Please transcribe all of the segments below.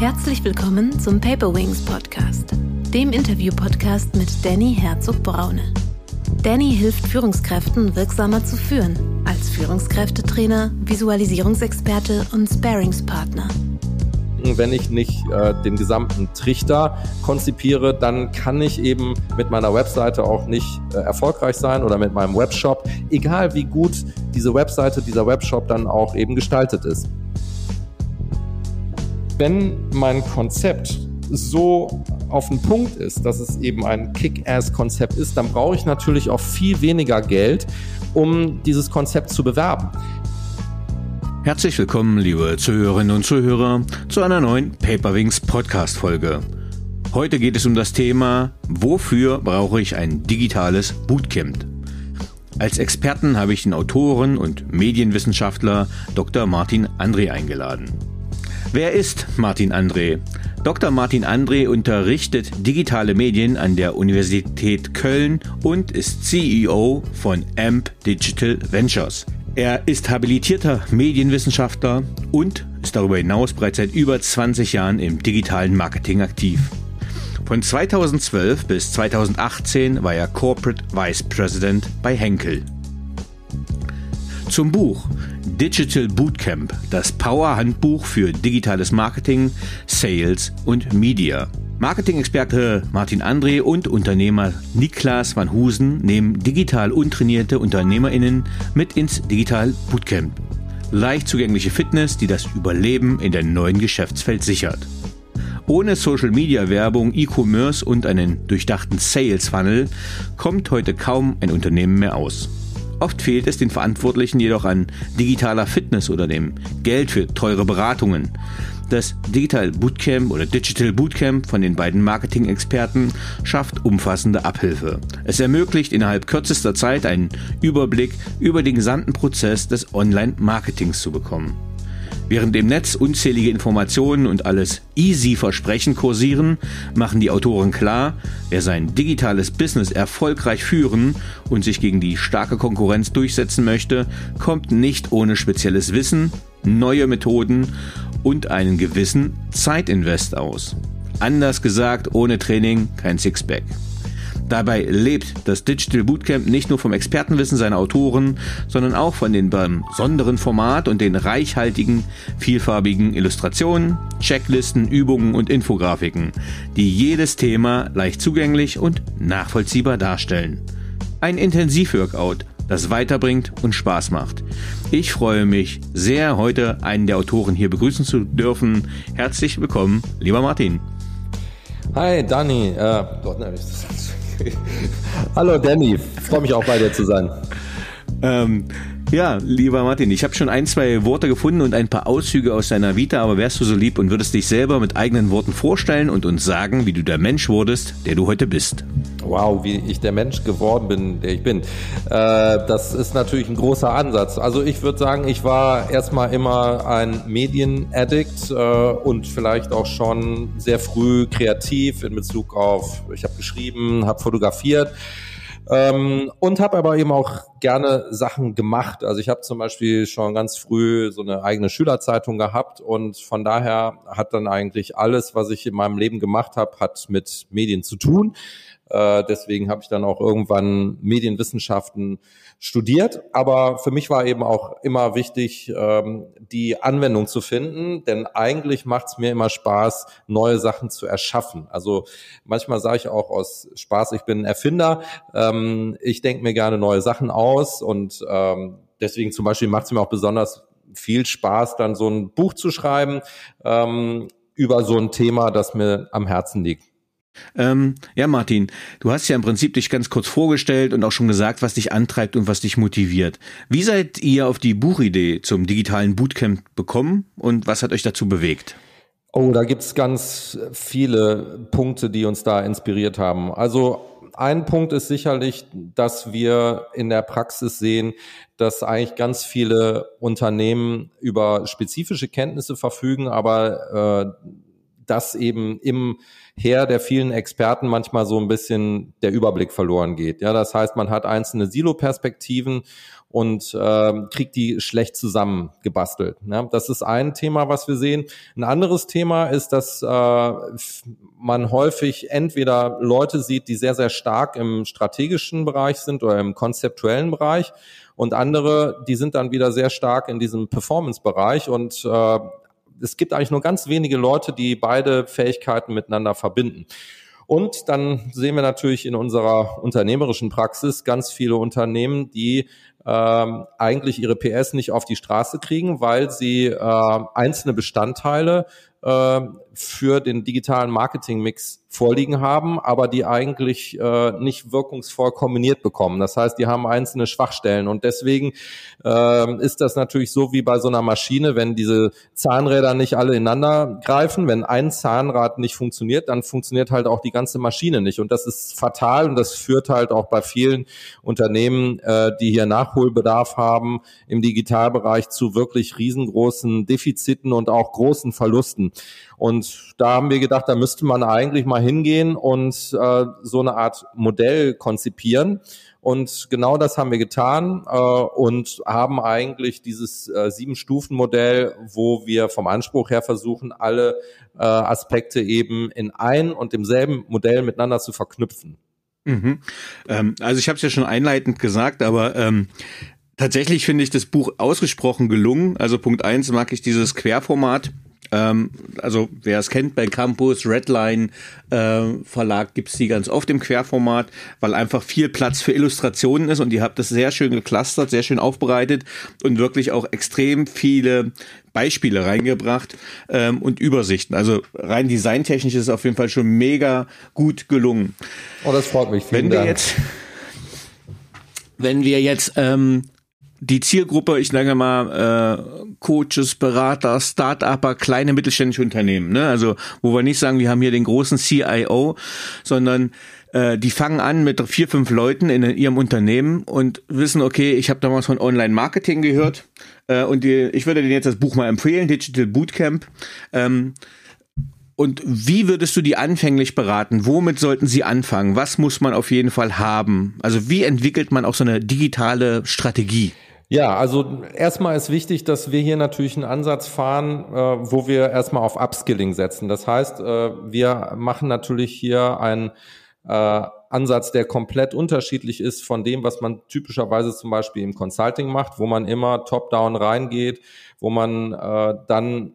Herzlich willkommen zum Paper Wings Podcast, dem Interview-Podcast mit Danny Herzog-Braune. Danny hilft Führungskräften wirksamer zu führen, als Führungskräftetrainer, Visualisierungsexperte und Sparingspartner. Wenn ich nicht äh, den gesamten Trichter konzipiere, dann kann ich eben mit meiner Webseite auch nicht äh, erfolgreich sein oder mit meinem Webshop, egal wie gut diese Webseite, dieser Webshop dann auch eben gestaltet ist. Wenn mein Konzept so auf den Punkt ist, dass es eben ein Kick-Ass-Konzept ist, dann brauche ich natürlich auch viel weniger Geld, um dieses Konzept zu bewerben. Herzlich willkommen, liebe Zuhörerinnen und Zuhörer, zu einer neuen Paperwings Podcast-Folge. Heute geht es um das Thema, wofür brauche ich ein digitales Bootcamp? Als Experten habe ich den Autoren und Medienwissenschaftler Dr. Martin André eingeladen. Wer ist Martin André? Dr. Martin André unterrichtet digitale Medien an der Universität Köln und ist CEO von AMP Digital Ventures. Er ist habilitierter Medienwissenschaftler und ist darüber hinaus bereits seit über 20 Jahren im digitalen Marketing aktiv. Von 2012 bis 2018 war er Corporate Vice President bei Henkel. Zum Buch Digital Bootcamp, das Power-Handbuch für digitales Marketing, Sales und Media. Marketing-Experte Martin André und Unternehmer Niklas van Husen nehmen digital untrainierte UnternehmerInnen mit ins Digital Bootcamp. Leicht zugängliche Fitness, die das Überleben in der neuen Geschäftsfeld sichert. Ohne Social Media Werbung, E-Commerce und einen durchdachten Sales Funnel kommt heute kaum ein Unternehmen mehr aus. Oft fehlt es den Verantwortlichen jedoch an digitaler Fitness oder dem Geld für teure Beratungen. Das Digital Bootcamp oder Digital Bootcamp von den beiden Marketing-Experten schafft umfassende Abhilfe. Es ermöglicht innerhalb kürzester Zeit einen Überblick über den gesamten Prozess des Online-Marketings zu bekommen. Während im Netz unzählige Informationen und alles easy Versprechen kursieren, machen die Autoren klar, wer sein digitales Business erfolgreich führen und sich gegen die starke Konkurrenz durchsetzen möchte, kommt nicht ohne spezielles Wissen, neue Methoden und einen gewissen Zeitinvest aus. Anders gesagt, ohne Training kein Sixpack. Dabei lebt das Digital Bootcamp nicht nur vom Expertenwissen seiner Autoren, sondern auch von dem besonderen Format und den reichhaltigen, vielfarbigen Illustrationen, Checklisten, Übungen und Infografiken, die jedes Thema leicht zugänglich und nachvollziehbar darstellen. Ein Intensivworkout, das weiterbringt und Spaß macht. Ich freue mich sehr, heute einen der Autoren hier begrüßen zu dürfen. Herzlich willkommen, lieber Martin. Hi, Dani. Äh, Gott, nein, das Hallo Danny, freue mich auch bei dir zu sein. Ähm, ja, lieber Martin, ich habe schon ein, zwei Worte gefunden und ein paar Auszüge aus deiner Vita, aber wärst du so lieb und würdest dich selber mit eigenen Worten vorstellen und uns sagen, wie du der Mensch wurdest, der du heute bist? Wow, wie ich der Mensch geworden bin, der ich bin. Äh, das ist natürlich ein großer Ansatz. Also ich würde sagen, ich war erstmal immer ein Medienaddict äh, und vielleicht auch schon sehr früh kreativ in Bezug auf, ich habe geschrieben, habe fotografiert. Ähm, und habe aber eben auch gerne Sachen gemacht. Also ich habe zum Beispiel schon ganz früh so eine eigene Schülerzeitung gehabt und von daher hat dann eigentlich alles, was ich in meinem Leben gemacht habe, hat mit Medien zu tun. Äh, deswegen habe ich dann auch irgendwann Medienwissenschaften studiert. Aber für mich war eben auch immer wichtig, ähm, die Anwendung zu finden, denn eigentlich macht es mir immer Spaß, neue Sachen zu erschaffen. Also manchmal sage ich auch aus Spaß, ich bin ein Erfinder. Ähm, ich denke mir gerne neue Sachen aus und ähm, deswegen zum Beispiel macht es mir auch besonders viel Spaß, dann so ein Buch zu schreiben ähm, über so ein Thema, das mir am Herzen liegt. Ähm, ja, Martin, du hast ja im Prinzip dich ganz kurz vorgestellt und auch schon gesagt, was dich antreibt und was dich motiviert. Wie seid ihr auf die Buchidee zum digitalen Bootcamp bekommen und was hat euch dazu bewegt? Oh, da gibt's ganz viele Punkte, die uns da inspiriert haben. Also ein Punkt ist sicherlich, dass wir in der Praxis sehen, dass eigentlich ganz viele Unternehmen über spezifische Kenntnisse verfügen, aber äh, dass eben im Heer der vielen Experten manchmal so ein bisschen der Überblick verloren geht. Ja, das heißt, man hat einzelne Silo-Perspektiven und äh, kriegt die schlecht zusammengebastelt. Ja, das ist ein Thema, was wir sehen. Ein anderes Thema ist, dass äh, man häufig entweder Leute sieht, die sehr, sehr stark im strategischen Bereich sind oder im konzeptuellen Bereich und andere, die sind dann wieder sehr stark in diesem Performance-Bereich und äh, es gibt eigentlich nur ganz wenige Leute, die beide Fähigkeiten miteinander verbinden. Und dann sehen wir natürlich in unserer unternehmerischen Praxis ganz viele Unternehmen, die ähm, eigentlich ihre PS nicht auf die Straße kriegen, weil sie äh, einzelne Bestandteile äh, für den digitalen Marketingmix vorliegen haben, aber die eigentlich äh, nicht wirkungsvoll kombiniert bekommen. Das heißt, die haben einzelne Schwachstellen und deswegen äh, ist das natürlich so wie bei so einer Maschine, wenn diese Zahnräder nicht alle ineinander greifen, wenn ein Zahnrad nicht funktioniert, dann funktioniert halt auch die ganze Maschine nicht und das ist fatal und das führt halt auch bei vielen Unternehmen, äh, die hier Nachholbedarf haben im Digitalbereich zu wirklich riesengroßen Defiziten und auch großen Verlusten. Und da haben wir gedacht, da müsste man eigentlich mal hingehen und äh, so eine Art Modell konzipieren. Und genau das haben wir getan äh, und haben eigentlich dieses äh, Sieben-Stufen-Modell, wo wir vom Anspruch her versuchen, alle äh, Aspekte eben in ein und demselben Modell miteinander zu verknüpfen. Mhm. Ähm, also ich habe es ja schon einleitend gesagt, aber ähm, tatsächlich finde ich das Buch ausgesprochen gelungen. Also Punkt eins mag ich dieses Querformat ähm, also wer es kennt, bei Campus, Redline äh, Verlag gibt's die ganz oft im Querformat, weil einfach viel Platz für Illustrationen ist und ihr habt das sehr schön geclustert, sehr schön aufbereitet und wirklich auch extrem viele Beispiele reingebracht ähm, und Übersichten. Also rein designtechnisch ist es auf jeden Fall schon mega gut gelungen. Oh, das freut mich. Vielen wenn Dank. wir jetzt, wenn wir jetzt ähm, die Zielgruppe, ich sage mal, äh, Coaches, Berater, Start-Upper, kleine mittelständische Unternehmen. Ne? Also wo wir nicht sagen, wir haben hier den großen CIO, sondern äh, die fangen an mit vier, fünf Leuten in ihrem Unternehmen und wissen, okay, ich habe damals von Online-Marketing gehört äh, und die, ich würde denen jetzt das Buch mal empfehlen, Digital Bootcamp. Ähm, und wie würdest du die anfänglich beraten? Womit sollten sie anfangen? Was muss man auf jeden Fall haben? Also wie entwickelt man auch so eine digitale Strategie? Ja, also erstmal ist wichtig, dass wir hier natürlich einen Ansatz fahren, äh, wo wir erstmal auf Upskilling setzen. Das heißt, äh, wir machen natürlich hier einen äh, Ansatz, der komplett unterschiedlich ist von dem, was man typischerweise zum Beispiel im Consulting macht, wo man immer top-down reingeht, wo man äh, dann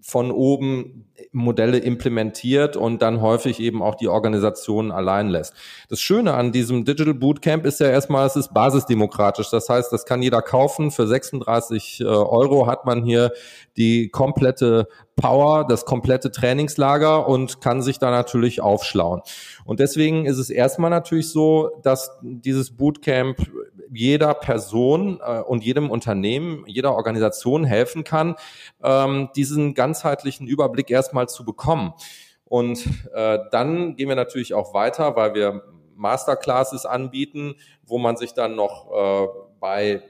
von oben Modelle implementiert und dann häufig eben auch die Organisation allein lässt. Das Schöne an diesem Digital Bootcamp ist ja erstmal, es ist basisdemokratisch. Das heißt, das kann jeder kaufen. Für 36 äh, Euro hat man hier die komplette Power, das komplette Trainingslager und kann sich da natürlich aufschlauen. Und deswegen ist es erstmal natürlich so, dass dieses Bootcamp jeder Person äh, und jedem Unternehmen, jeder Organisation helfen kann, ähm, diesen ganzheitlichen Überblick erstmal zu bekommen. Und äh, dann gehen wir natürlich auch weiter, weil wir Masterclasses anbieten, wo man sich dann noch äh, bei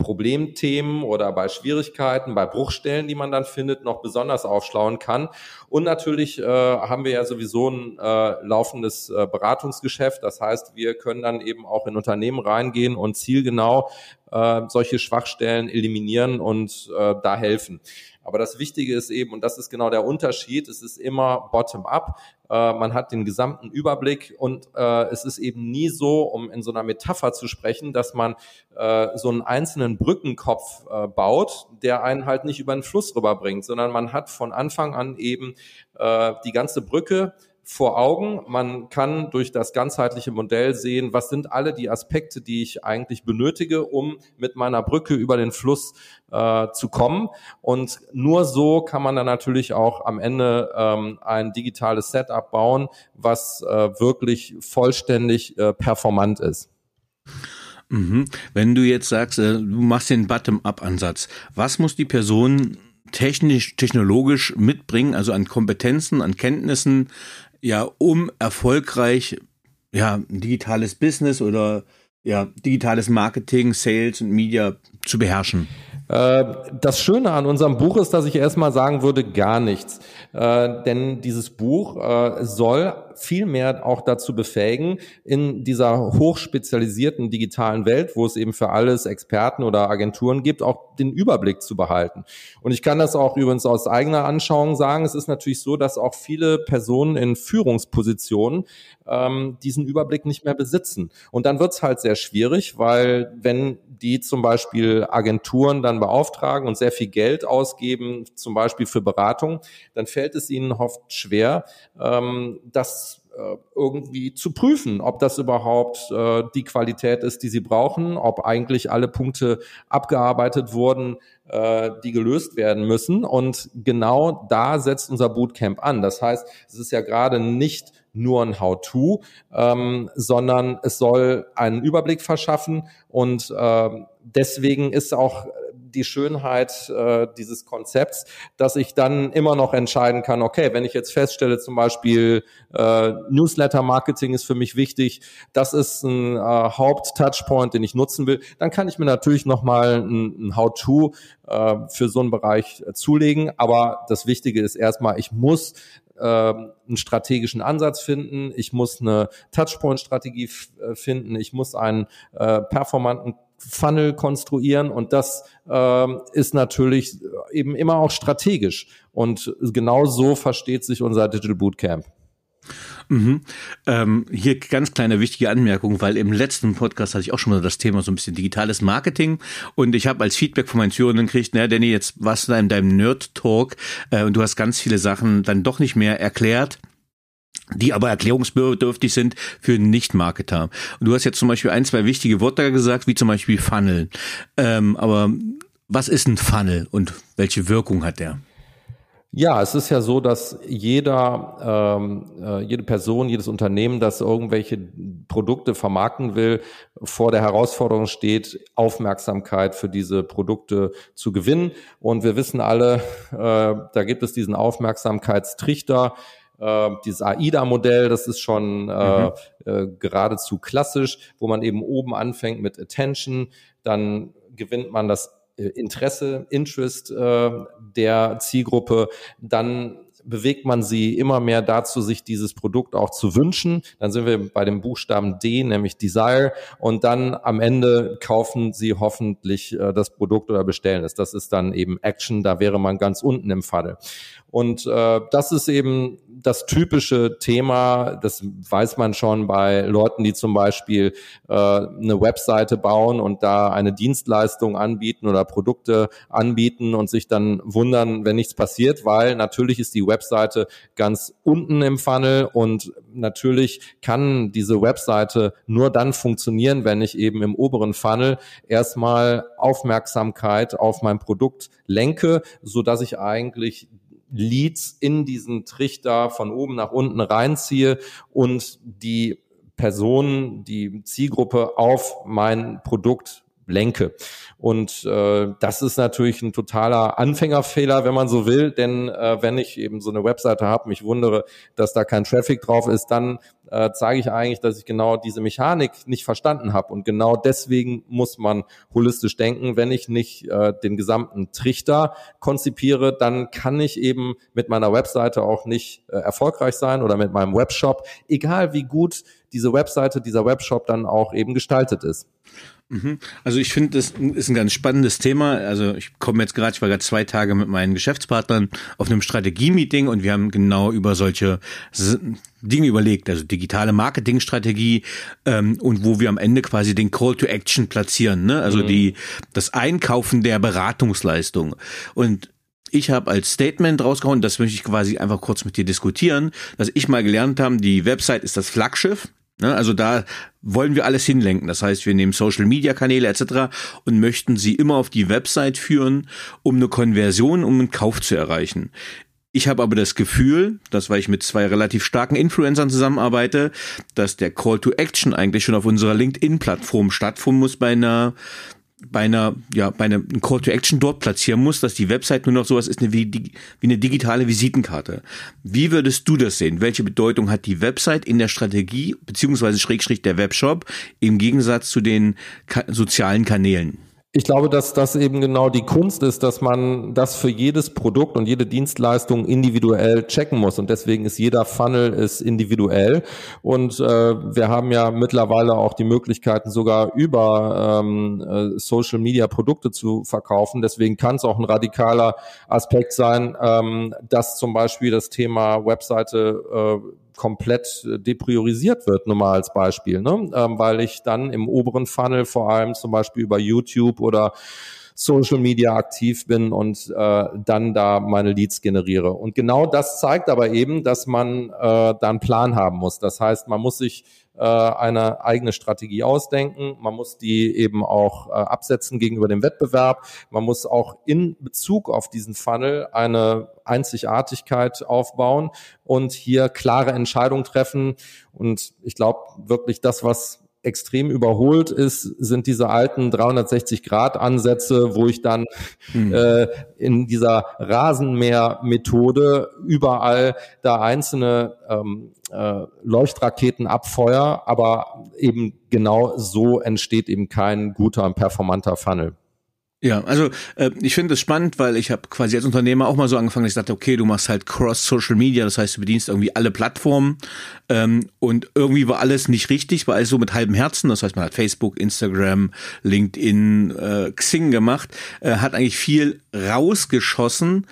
Problemthemen oder bei Schwierigkeiten, bei Bruchstellen, die man dann findet, noch besonders aufschlauen kann. Und natürlich äh, haben wir ja sowieso ein äh, laufendes äh, Beratungsgeschäft. Das heißt, wir können dann eben auch in Unternehmen reingehen und zielgenau äh, solche Schwachstellen eliminieren und äh, da helfen. Aber das Wichtige ist eben, und das ist genau der Unterschied, es ist immer bottom-up. Äh, man hat den gesamten Überblick und äh, es ist eben nie so, um in so einer Metapher zu sprechen, dass man äh, so einen einzelnen Brückenkopf äh, baut, der einen halt nicht über den Fluss rüberbringt, sondern man hat von Anfang an eben äh, die ganze Brücke vor Augen. Man kann durch das ganzheitliche Modell sehen, was sind alle die Aspekte, die ich eigentlich benötige, um mit meiner Brücke über den Fluss äh, zu kommen. Und nur so kann man dann natürlich auch am Ende ähm, ein digitales Setup bauen, was äh, wirklich vollständig äh, performant ist. Mhm. Wenn du jetzt sagst, äh, du machst den Bottom-up-Ansatz, was muss die Person technisch, technologisch mitbringen, also an Kompetenzen, an Kenntnissen, ja, um erfolgreich ja, ein digitales Business oder ja, digitales Marketing, Sales und Media zu beherrschen? Äh, das Schöne an unserem Buch ist, dass ich erstmal sagen würde, gar nichts. Äh, denn dieses Buch äh, soll vielmehr auch dazu befähigen, in dieser hochspezialisierten digitalen Welt, wo es eben für alles Experten oder Agenturen gibt, auch den Überblick zu behalten. Und ich kann das auch übrigens aus eigener Anschauung sagen. Es ist natürlich so, dass auch viele Personen in Führungspositionen ähm, diesen Überblick nicht mehr besitzen. Und dann wird es halt sehr schwierig, weil wenn die zum Beispiel Agenturen dann beauftragen und sehr viel Geld ausgeben, zum Beispiel für Beratung, dann fällt es ihnen oft schwer, ähm, das irgendwie zu prüfen, ob das überhaupt äh, die Qualität ist, die sie brauchen, ob eigentlich alle Punkte abgearbeitet wurden, äh, die gelöst werden müssen. Und genau da setzt unser Bootcamp an. Das heißt, es ist ja gerade nicht nur ein How-to, ähm, sondern es soll einen Überblick verschaffen und äh, deswegen ist auch die Schönheit äh, dieses Konzepts, dass ich dann immer noch entscheiden kann, okay, wenn ich jetzt feststelle, zum Beispiel äh, Newsletter-Marketing ist für mich wichtig, das ist ein äh, Haupt-Touchpoint, den ich nutzen will, dann kann ich mir natürlich nochmal ein, ein How-To äh, für so einen Bereich äh, zulegen. Aber das Wichtige ist erstmal, ich muss ähm, einen strategischen Ansatz finden, ich muss eine Touchpoint-Strategie äh, finden, ich muss einen äh, performanten Funnel konstruieren und das ähm, ist natürlich eben immer auch strategisch und genau so versteht sich unser Digital Bootcamp. Mhm. Ähm, hier ganz kleine wichtige Anmerkung, weil im letzten Podcast hatte ich auch schon mal das Thema so ein bisschen digitales Marketing und ich habe als Feedback von meinen Zuhörern gekriegt, naja, Danny, jetzt warst du da in deinem Nerd-Talk äh, und du hast ganz viele Sachen dann doch nicht mehr erklärt die aber erklärungsbedürftig sind für Nicht-Marketer. Und du hast jetzt zum Beispiel ein, zwei wichtige Worte gesagt, wie zum Beispiel Funnel. Ähm, aber was ist ein Funnel und welche Wirkung hat der? Ja, es ist ja so, dass jeder, ähm, äh, jede Person, jedes Unternehmen, das irgendwelche Produkte vermarkten will, vor der Herausforderung steht, Aufmerksamkeit für diese Produkte zu gewinnen. Und wir wissen alle, äh, da gibt es diesen Aufmerksamkeitstrichter. Äh, dieses AIDA-Modell, das ist schon äh, mhm. äh, geradezu klassisch, wo man eben oben anfängt mit Attention, dann gewinnt man das äh, Interesse, Interest äh, der Zielgruppe, dann bewegt man sie immer mehr dazu, sich dieses Produkt auch zu wünschen. Dann sind wir bei dem Buchstaben D, nämlich Desire. Und dann am Ende kaufen sie hoffentlich äh, das Produkt oder bestellen es. Das ist dann eben Action. Da wäre man ganz unten im Falle. Und äh, das ist eben das typische Thema, das weiß man schon bei Leuten, die zum Beispiel äh, eine Webseite bauen und da eine Dienstleistung anbieten oder Produkte anbieten und sich dann wundern, wenn nichts passiert, weil natürlich ist die Webseite ganz unten im Funnel und natürlich kann diese Webseite nur dann funktionieren, wenn ich eben im oberen Funnel erstmal Aufmerksamkeit auf mein Produkt lenke, so dass ich eigentlich Leads in diesen Trichter von oben nach unten reinziehe und die Person, die Zielgruppe auf mein Produkt lenke. Und äh, das ist natürlich ein totaler Anfängerfehler, wenn man so will, denn äh, wenn ich eben so eine Webseite habe, mich wundere, dass da kein Traffic drauf ist, dann äh, zeige ich eigentlich, dass ich genau diese Mechanik nicht verstanden habe. Und genau deswegen muss man holistisch denken. Wenn ich nicht äh, den gesamten Trichter konzipiere, dann kann ich eben mit meiner Webseite auch nicht äh, erfolgreich sein oder mit meinem Webshop, egal wie gut diese Webseite, dieser Webshop dann auch eben gestaltet ist. Mhm. Also ich finde, das ist ein ganz spannendes Thema. Also ich komme jetzt gerade, ich war gerade zwei Tage mit meinen Geschäftspartnern auf einem Strategie-Meeting und wir haben genau über solche Dinge überlegt, also digitale Marketingstrategie ähm, und wo wir am Ende quasi den Call to Action platzieren, ne? also mhm. die das Einkaufen der Beratungsleistung und ich habe als Statement rausgehauen, das möchte ich quasi einfach kurz mit dir diskutieren, dass ich mal gelernt habe, die Website ist das Flaggschiff? Also da wollen wir alles hinlenken. Das heißt, wir nehmen Social Media Kanäle etc. und möchten sie immer auf die Website führen, um eine Konversion, um einen Kauf zu erreichen. Ich habe aber das Gefühl, dass weil ich mit zwei relativ starken Influencern zusammenarbeite, dass der Call to Action eigentlich schon auf unserer LinkedIn-Plattform stattfinden muss bei einer bei einer, ja, bei einem Call to Action dort platzieren muss, dass die Website nur noch sowas ist wie, wie eine digitale Visitenkarte. Wie würdest du das sehen? Welche Bedeutung hat die Website in der Strategie, beziehungsweise Schrägstrich der Webshop, im Gegensatz zu den sozialen Kanälen? Ich glaube, dass das eben genau die Kunst ist, dass man das für jedes Produkt und jede Dienstleistung individuell checken muss. Und deswegen ist jeder Funnel ist individuell. Und äh, wir haben ja mittlerweile auch die Möglichkeiten, sogar über ähm, äh, Social Media Produkte zu verkaufen. Deswegen kann es auch ein radikaler Aspekt sein, ähm, dass zum Beispiel das Thema Webseite äh, komplett äh, depriorisiert wird, nur mal als Beispiel, ne? ähm, weil ich dann im oberen Funnel vor allem zum Beispiel über YouTube oder Social Media aktiv bin und äh, dann da meine Leads generiere. Und genau das zeigt aber eben, dass man äh, da einen Plan haben muss. Das heißt, man muss sich äh, eine eigene Strategie ausdenken. Man muss die eben auch äh, absetzen gegenüber dem Wettbewerb. Man muss auch in Bezug auf diesen Funnel eine Einzigartigkeit aufbauen und hier klare Entscheidungen treffen. Und ich glaube wirklich das, was extrem überholt ist, sind diese alten 360-Grad-Ansätze, wo ich dann mhm. äh, in dieser Rasenmäher-Methode überall da einzelne ähm, äh, Leuchtraketen abfeuer, aber eben genau so entsteht eben kein guter und performanter Funnel. Ja, also äh, ich finde es spannend, weil ich habe quasi als Unternehmer auch mal so angefangen, dass ich dachte, okay, du machst halt Cross-Social Media, das heißt, du bedienst irgendwie alle Plattformen. Ähm, und irgendwie war alles nicht richtig, war alles so mit halbem Herzen, das heißt, man hat Facebook, Instagram, LinkedIn, äh, Xing gemacht, äh, hat eigentlich viel rausgeschossen,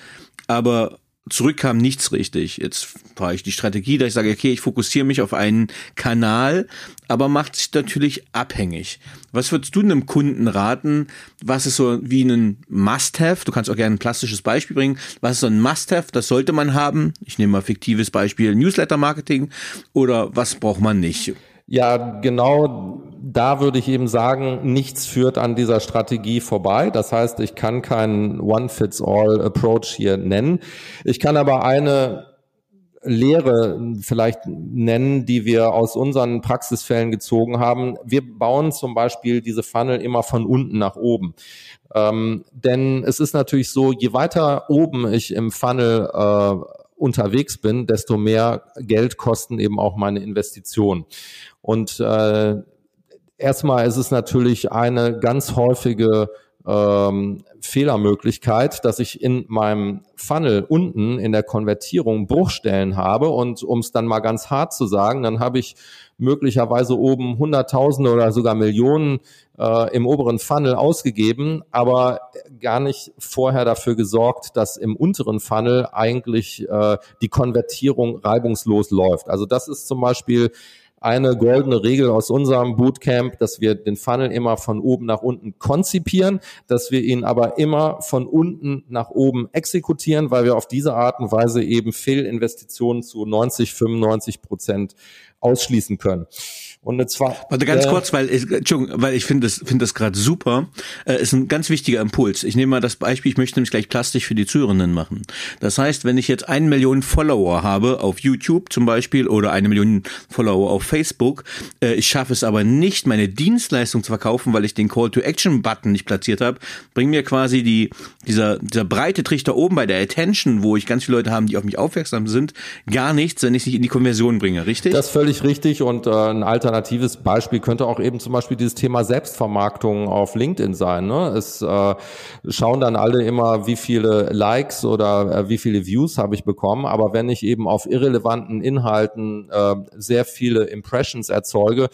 aber zurück kam nichts richtig. Jetzt fahre ich die Strategie, dass ich sage, okay, ich fokussiere mich auf einen Kanal, aber macht sich natürlich abhängig. Was würdest du einem Kunden raten? Was ist so wie ein Must-Have? Du kannst auch gerne ein plastisches Beispiel bringen. Was ist so ein Must-Have? Das sollte man haben. Ich nehme mal fiktives Beispiel Newsletter-Marketing. Oder was braucht man nicht? Ja, genau da würde ich eben sagen, nichts führt an dieser Strategie vorbei. Das heißt, ich kann keinen One-Fits-All-Approach hier nennen. Ich kann aber eine Lehre vielleicht nennen, die wir aus unseren Praxisfällen gezogen haben. Wir bauen zum Beispiel diese Funnel immer von unten nach oben. Ähm, denn es ist natürlich so, je weiter oben ich im Funnel äh, unterwegs bin, desto mehr Geld kosten eben auch meine Investitionen. Und äh, erstmal ist es natürlich eine ganz häufige ähm, Fehlermöglichkeit, dass ich in meinem Funnel unten in der Konvertierung Bruchstellen habe und um es dann mal ganz hart zu sagen, dann habe ich möglicherweise oben Hunderttausende oder sogar Millionen äh, im oberen Funnel ausgegeben, aber gar nicht vorher dafür gesorgt, dass im unteren Funnel eigentlich äh, die Konvertierung reibungslos läuft. Also das ist zum Beispiel eine goldene Regel aus unserem Bootcamp, dass wir den Funnel immer von oben nach unten konzipieren, dass wir ihn aber immer von unten nach oben exekutieren, weil wir auf diese Art und Weise eben Fehlinvestitionen zu 90, 95 Prozent ausschließen können. Und eine zwei. Warte ganz äh, kurz, weil ich, Entschuldigung, weil ich finde das finde das gerade super. Äh, ist ein ganz wichtiger Impuls. Ich nehme mal das Beispiel. Ich möchte nämlich gleich plastisch für die Zuhörenden machen. Das heißt, wenn ich jetzt eine Million Follower habe auf YouTube zum Beispiel oder eine Million Follower auf Facebook, äh, ich schaffe es aber nicht, meine Dienstleistung zu verkaufen, weil ich den Call to Action Button nicht platziert habe, bringt mir quasi die dieser dieser breite Trichter oben bei der Attention, wo ich ganz viele Leute haben, die auf mich aufmerksam sind, gar nichts, wenn ich sie in die Konversion bringe. Richtig? Das ist völlig richtig und äh, ein alter alternatives Beispiel könnte auch eben zum Beispiel dieses Thema Selbstvermarktung auf LinkedIn sein. Ne? Es äh, schauen dann alle immer, wie viele Likes oder äh, wie viele Views habe ich bekommen. Aber wenn ich eben auf irrelevanten Inhalten äh, sehr viele Impressions erzeuge,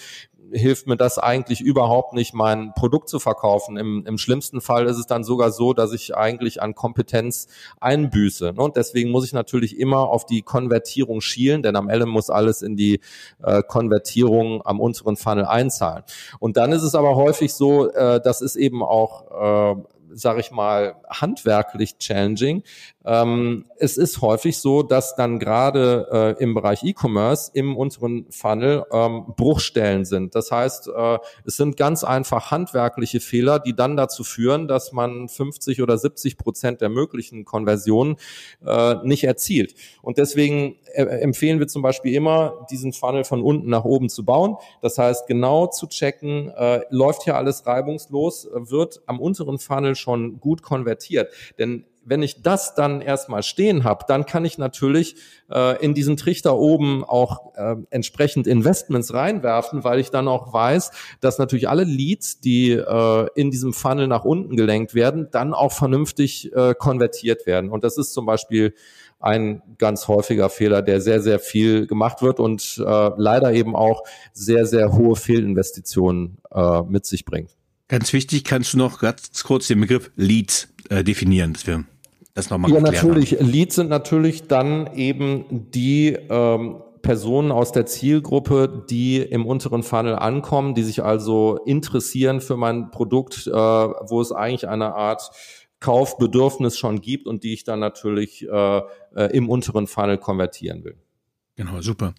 hilft mir das eigentlich überhaupt nicht, mein Produkt zu verkaufen. Im, Im schlimmsten Fall ist es dann sogar so, dass ich eigentlich an Kompetenz einbüße. Und deswegen muss ich natürlich immer auf die Konvertierung schielen, denn am Ende muss alles in die äh, Konvertierung am unteren Funnel einzahlen. Und dann ist es aber häufig so, äh, das ist eben auch äh, sage ich mal, handwerklich challenging. Ähm, es ist häufig so, dass dann gerade äh, im Bereich E-Commerce im unteren Funnel ähm, Bruchstellen sind. Das heißt, äh, es sind ganz einfach handwerkliche Fehler, die dann dazu führen, dass man 50 oder 70 Prozent der möglichen Konversionen äh, nicht erzielt. Und deswegen äh, empfehlen wir zum Beispiel immer, diesen Funnel von unten nach oben zu bauen. Das heißt, genau zu checken, äh, läuft hier alles reibungslos, wird am unteren Funnel schon gut konvertiert. Denn wenn ich das dann erstmal stehen habe, dann kann ich natürlich äh, in diesen Trichter oben auch äh, entsprechend Investments reinwerfen, weil ich dann auch weiß, dass natürlich alle Leads, die äh, in diesem Funnel nach unten gelenkt werden, dann auch vernünftig äh, konvertiert werden. Und das ist zum Beispiel ein ganz häufiger Fehler, der sehr, sehr viel gemacht wird und äh, leider eben auch sehr, sehr hohe Fehlinvestitionen äh, mit sich bringt. Ganz wichtig, kannst du noch ganz kurz den Begriff Leads äh, definieren, dass wir das nochmal Ja, natürlich. Haben. Leads sind natürlich dann eben die ähm, Personen aus der Zielgruppe, die im unteren Funnel ankommen, die sich also interessieren für mein Produkt, äh, wo es eigentlich eine Art Kaufbedürfnis schon gibt und die ich dann natürlich äh, äh, im unteren Funnel konvertieren will. Genau, super.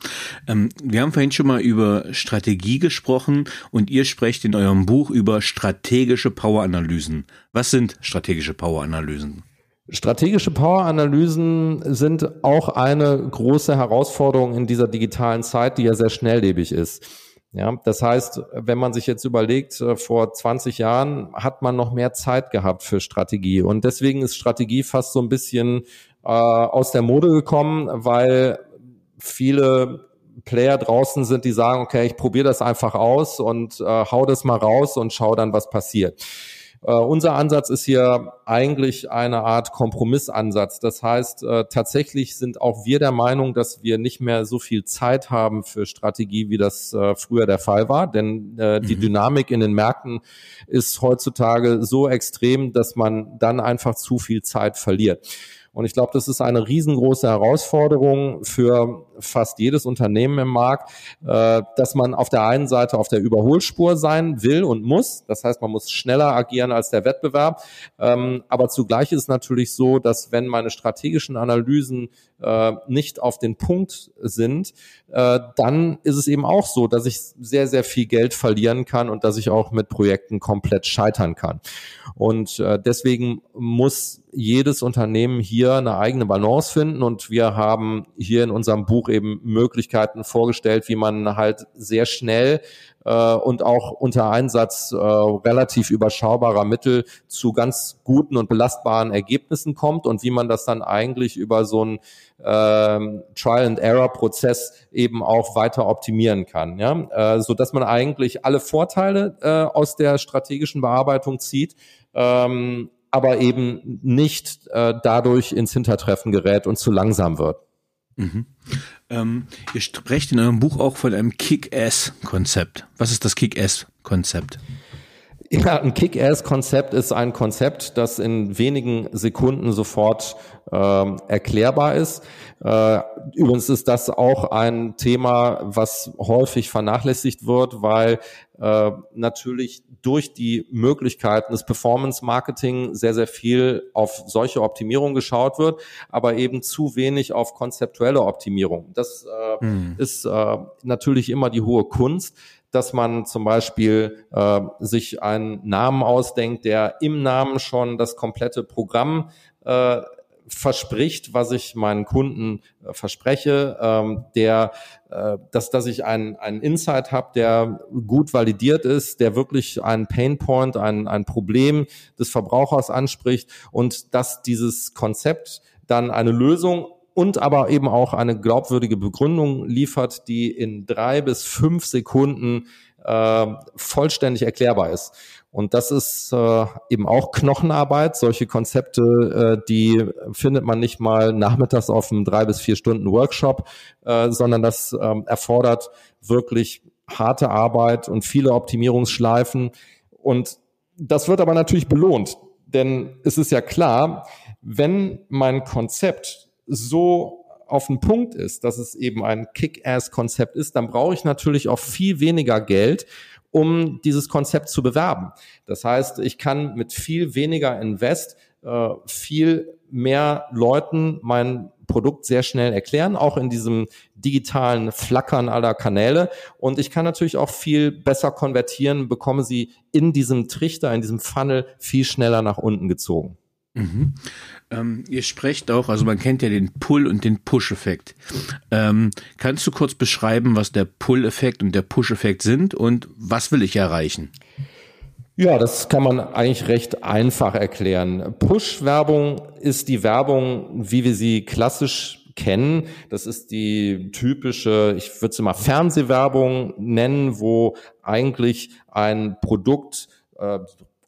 Ähm, wir haben vorhin schon mal über Strategie gesprochen und ihr sprecht in eurem Buch über strategische Power-Analysen. Was sind strategische Power-Analysen? Strategische Power-Analysen sind auch eine große Herausforderung in dieser digitalen Zeit, die ja sehr schnelllebig ist. Ja, das heißt, wenn man sich jetzt überlegt, äh, vor 20 Jahren hat man noch mehr Zeit gehabt für Strategie. Und deswegen ist Strategie fast so ein bisschen äh, aus der Mode gekommen, weil viele Player draußen sind, die sagen, okay, ich probiere das einfach aus und äh, hau das mal raus und schau dann, was passiert. Äh, unser Ansatz ist hier eigentlich eine Art Kompromissansatz. Das heißt, äh, tatsächlich sind auch wir der Meinung, dass wir nicht mehr so viel Zeit haben für Strategie, wie das äh, früher der Fall war. Denn äh, mhm. die Dynamik in den Märkten ist heutzutage so extrem, dass man dann einfach zu viel Zeit verliert. Und ich glaube, das ist eine riesengroße Herausforderung für fast jedes Unternehmen im Markt, äh, dass man auf der einen Seite auf der Überholspur sein will und muss. Das heißt, man muss schneller agieren als der Wettbewerb. Ähm, aber zugleich ist es natürlich so, dass wenn meine strategischen Analysen äh, nicht auf den Punkt sind, äh, dann ist es eben auch so, dass ich sehr, sehr viel Geld verlieren kann und dass ich auch mit Projekten komplett scheitern kann. Und äh, deswegen muss jedes Unternehmen hier eine eigene Balance finden und wir haben hier in unserem Buch eben Möglichkeiten vorgestellt, wie man halt sehr schnell äh, und auch unter Einsatz äh, relativ überschaubarer Mittel zu ganz guten und belastbaren Ergebnissen kommt und wie man das dann eigentlich über so einen ähm, Trial-and-Error-Prozess eben auch weiter optimieren kann, ja, äh, so dass man eigentlich alle Vorteile äh, aus der strategischen Bearbeitung zieht, ähm, aber eben nicht äh, dadurch ins Hintertreffen gerät und zu langsam wird. Mhm. Ähm, ihr sprecht in eurem Buch auch von einem Kick-Ass-Konzept. Was ist das Kick-Ass-Konzept? Ja, ein Kick-Ass-Konzept ist ein Konzept, das in wenigen Sekunden sofort ähm, erklärbar ist. Äh, übrigens ist das auch ein Thema, was häufig vernachlässigt wird, weil äh, natürlich durch die Möglichkeiten des Performance Marketing sehr, sehr viel auf solche Optimierung geschaut wird, aber eben zu wenig auf konzeptuelle Optimierung. Das äh, hm. ist äh, natürlich immer die hohe Kunst dass man zum Beispiel äh, sich einen Namen ausdenkt, der im Namen schon das komplette Programm äh, verspricht, was ich meinen Kunden äh, verspreche, ähm, der, äh, dass, dass ich einen, einen Insight habe, der gut validiert ist, der wirklich einen Painpoint, ein, ein Problem des Verbrauchers anspricht und dass dieses Konzept dann eine Lösung und aber eben auch eine glaubwürdige Begründung liefert, die in drei bis fünf Sekunden äh, vollständig erklärbar ist. Und das ist äh, eben auch Knochenarbeit. Solche Konzepte, äh, die findet man nicht mal nachmittags auf einem drei bis vier Stunden Workshop, äh, sondern das äh, erfordert wirklich harte Arbeit und viele Optimierungsschleifen. Und das wird aber natürlich belohnt. Denn es ist ja klar, wenn mein Konzept so auf den Punkt ist, dass es eben ein Kick-Ass-Konzept ist, dann brauche ich natürlich auch viel weniger Geld, um dieses Konzept zu bewerben. Das heißt, ich kann mit viel weniger Invest äh, viel mehr Leuten mein Produkt sehr schnell erklären, auch in diesem digitalen Flackern aller Kanäle. Und ich kann natürlich auch viel besser konvertieren, bekomme sie in diesem Trichter, in diesem Funnel viel schneller nach unten gezogen. Mhm. Ähm, ihr sprecht auch, also man kennt ja den Pull- und den Push-Effekt. Ähm, kannst du kurz beschreiben, was der Pull-Effekt und der Push-Effekt sind und was will ich erreichen? Ja, das kann man eigentlich recht einfach erklären. Push-Werbung ist die Werbung, wie wir sie klassisch kennen. Das ist die typische, ich würde sie mal Fernsehwerbung nennen, wo eigentlich ein Produkt äh,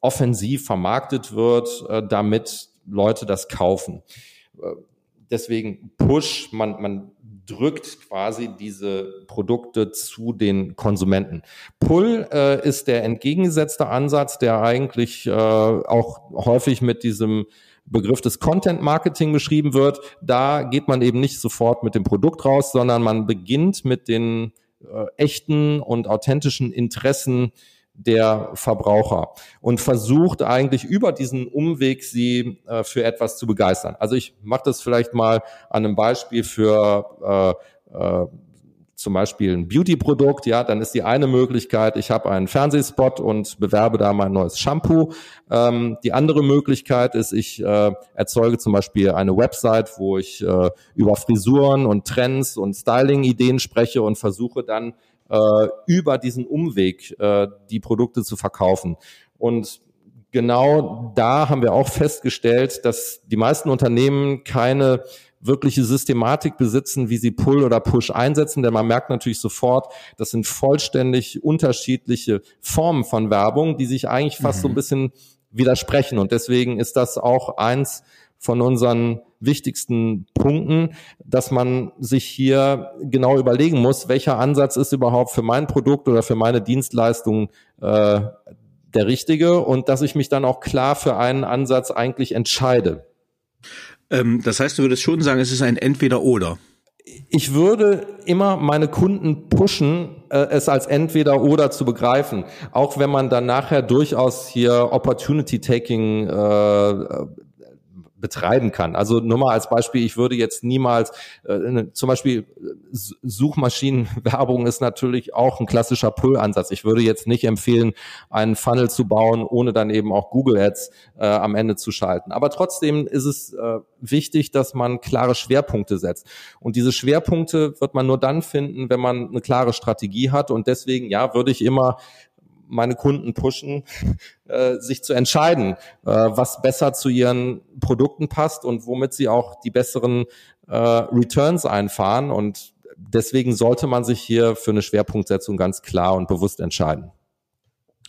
offensiv vermarktet wird, äh, damit Leute das kaufen. Äh, deswegen Push, man, man drückt quasi diese Produkte zu den Konsumenten. Pull äh, ist der entgegengesetzte Ansatz, der eigentlich äh, auch häufig mit diesem Begriff des Content Marketing beschrieben wird. Da geht man eben nicht sofort mit dem Produkt raus, sondern man beginnt mit den äh, echten und authentischen Interessen der Verbraucher und versucht eigentlich über diesen Umweg sie äh, für etwas zu begeistern. Also ich mache das vielleicht mal an einem Beispiel für äh, äh, zum Beispiel ein Beauty-Produkt, ja, dann ist die eine Möglichkeit, ich habe einen Fernsehspot und bewerbe da mein neues Shampoo. Ähm, die andere Möglichkeit ist, ich äh, erzeuge zum Beispiel eine Website, wo ich äh, über Frisuren und Trends und Styling-Ideen spreche und versuche dann äh, über diesen Umweg äh, die Produkte zu verkaufen. Und genau da haben wir auch festgestellt, dass die meisten Unternehmen keine wirkliche Systematik besitzen, wie sie Pull oder Push einsetzen, denn man merkt natürlich sofort, das sind vollständig unterschiedliche Formen von Werbung, die sich eigentlich fast mhm. so ein mhm. bisschen widersprechen. Und deswegen ist das auch eins von unseren wichtigsten Punkten, dass man sich hier genau überlegen muss, welcher Ansatz ist überhaupt für mein Produkt oder für meine Dienstleistung äh, der richtige und dass ich mich dann auch klar für einen Ansatz eigentlich entscheide. Ähm, das heißt, du würdest schon sagen, es ist ein Entweder-Oder. Ich würde immer meine Kunden pushen, äh, es als entweder oder zu begreifen, auch wenn man dann nachher durchaus hier Opportunity Taking äh, betreiben kann. Also nur mal als Beispiel, ich würde jetzt niemals, äh, zum Beispiel Suchmaschinenwerbung ist natürlich auch ein klassischer Pull-Ansatz. Ich würde jetzt nicht empfehlen, einen Funnel zu bauen, ohne dann eben auch Google Ads äh, am Ende zu schalten. Aber trotzdem ist es äh, wichtig, dass man klare Schwerpunkte setzt. Und diese Schwerpunkte wird man nur dann finden, wenn man eine klare Strategie hat. Und deswegen, ja, würde ich immer meine Kunden pushen, äh, sich zu entscheiden, äh, was besser zu ihren Produkten passt und womit sie auch die besseren äh, Returns einfahren. Und deswegen sollte man sich hier für eine Schwerpunktsetzung ganz klar und bewusst entscheiden.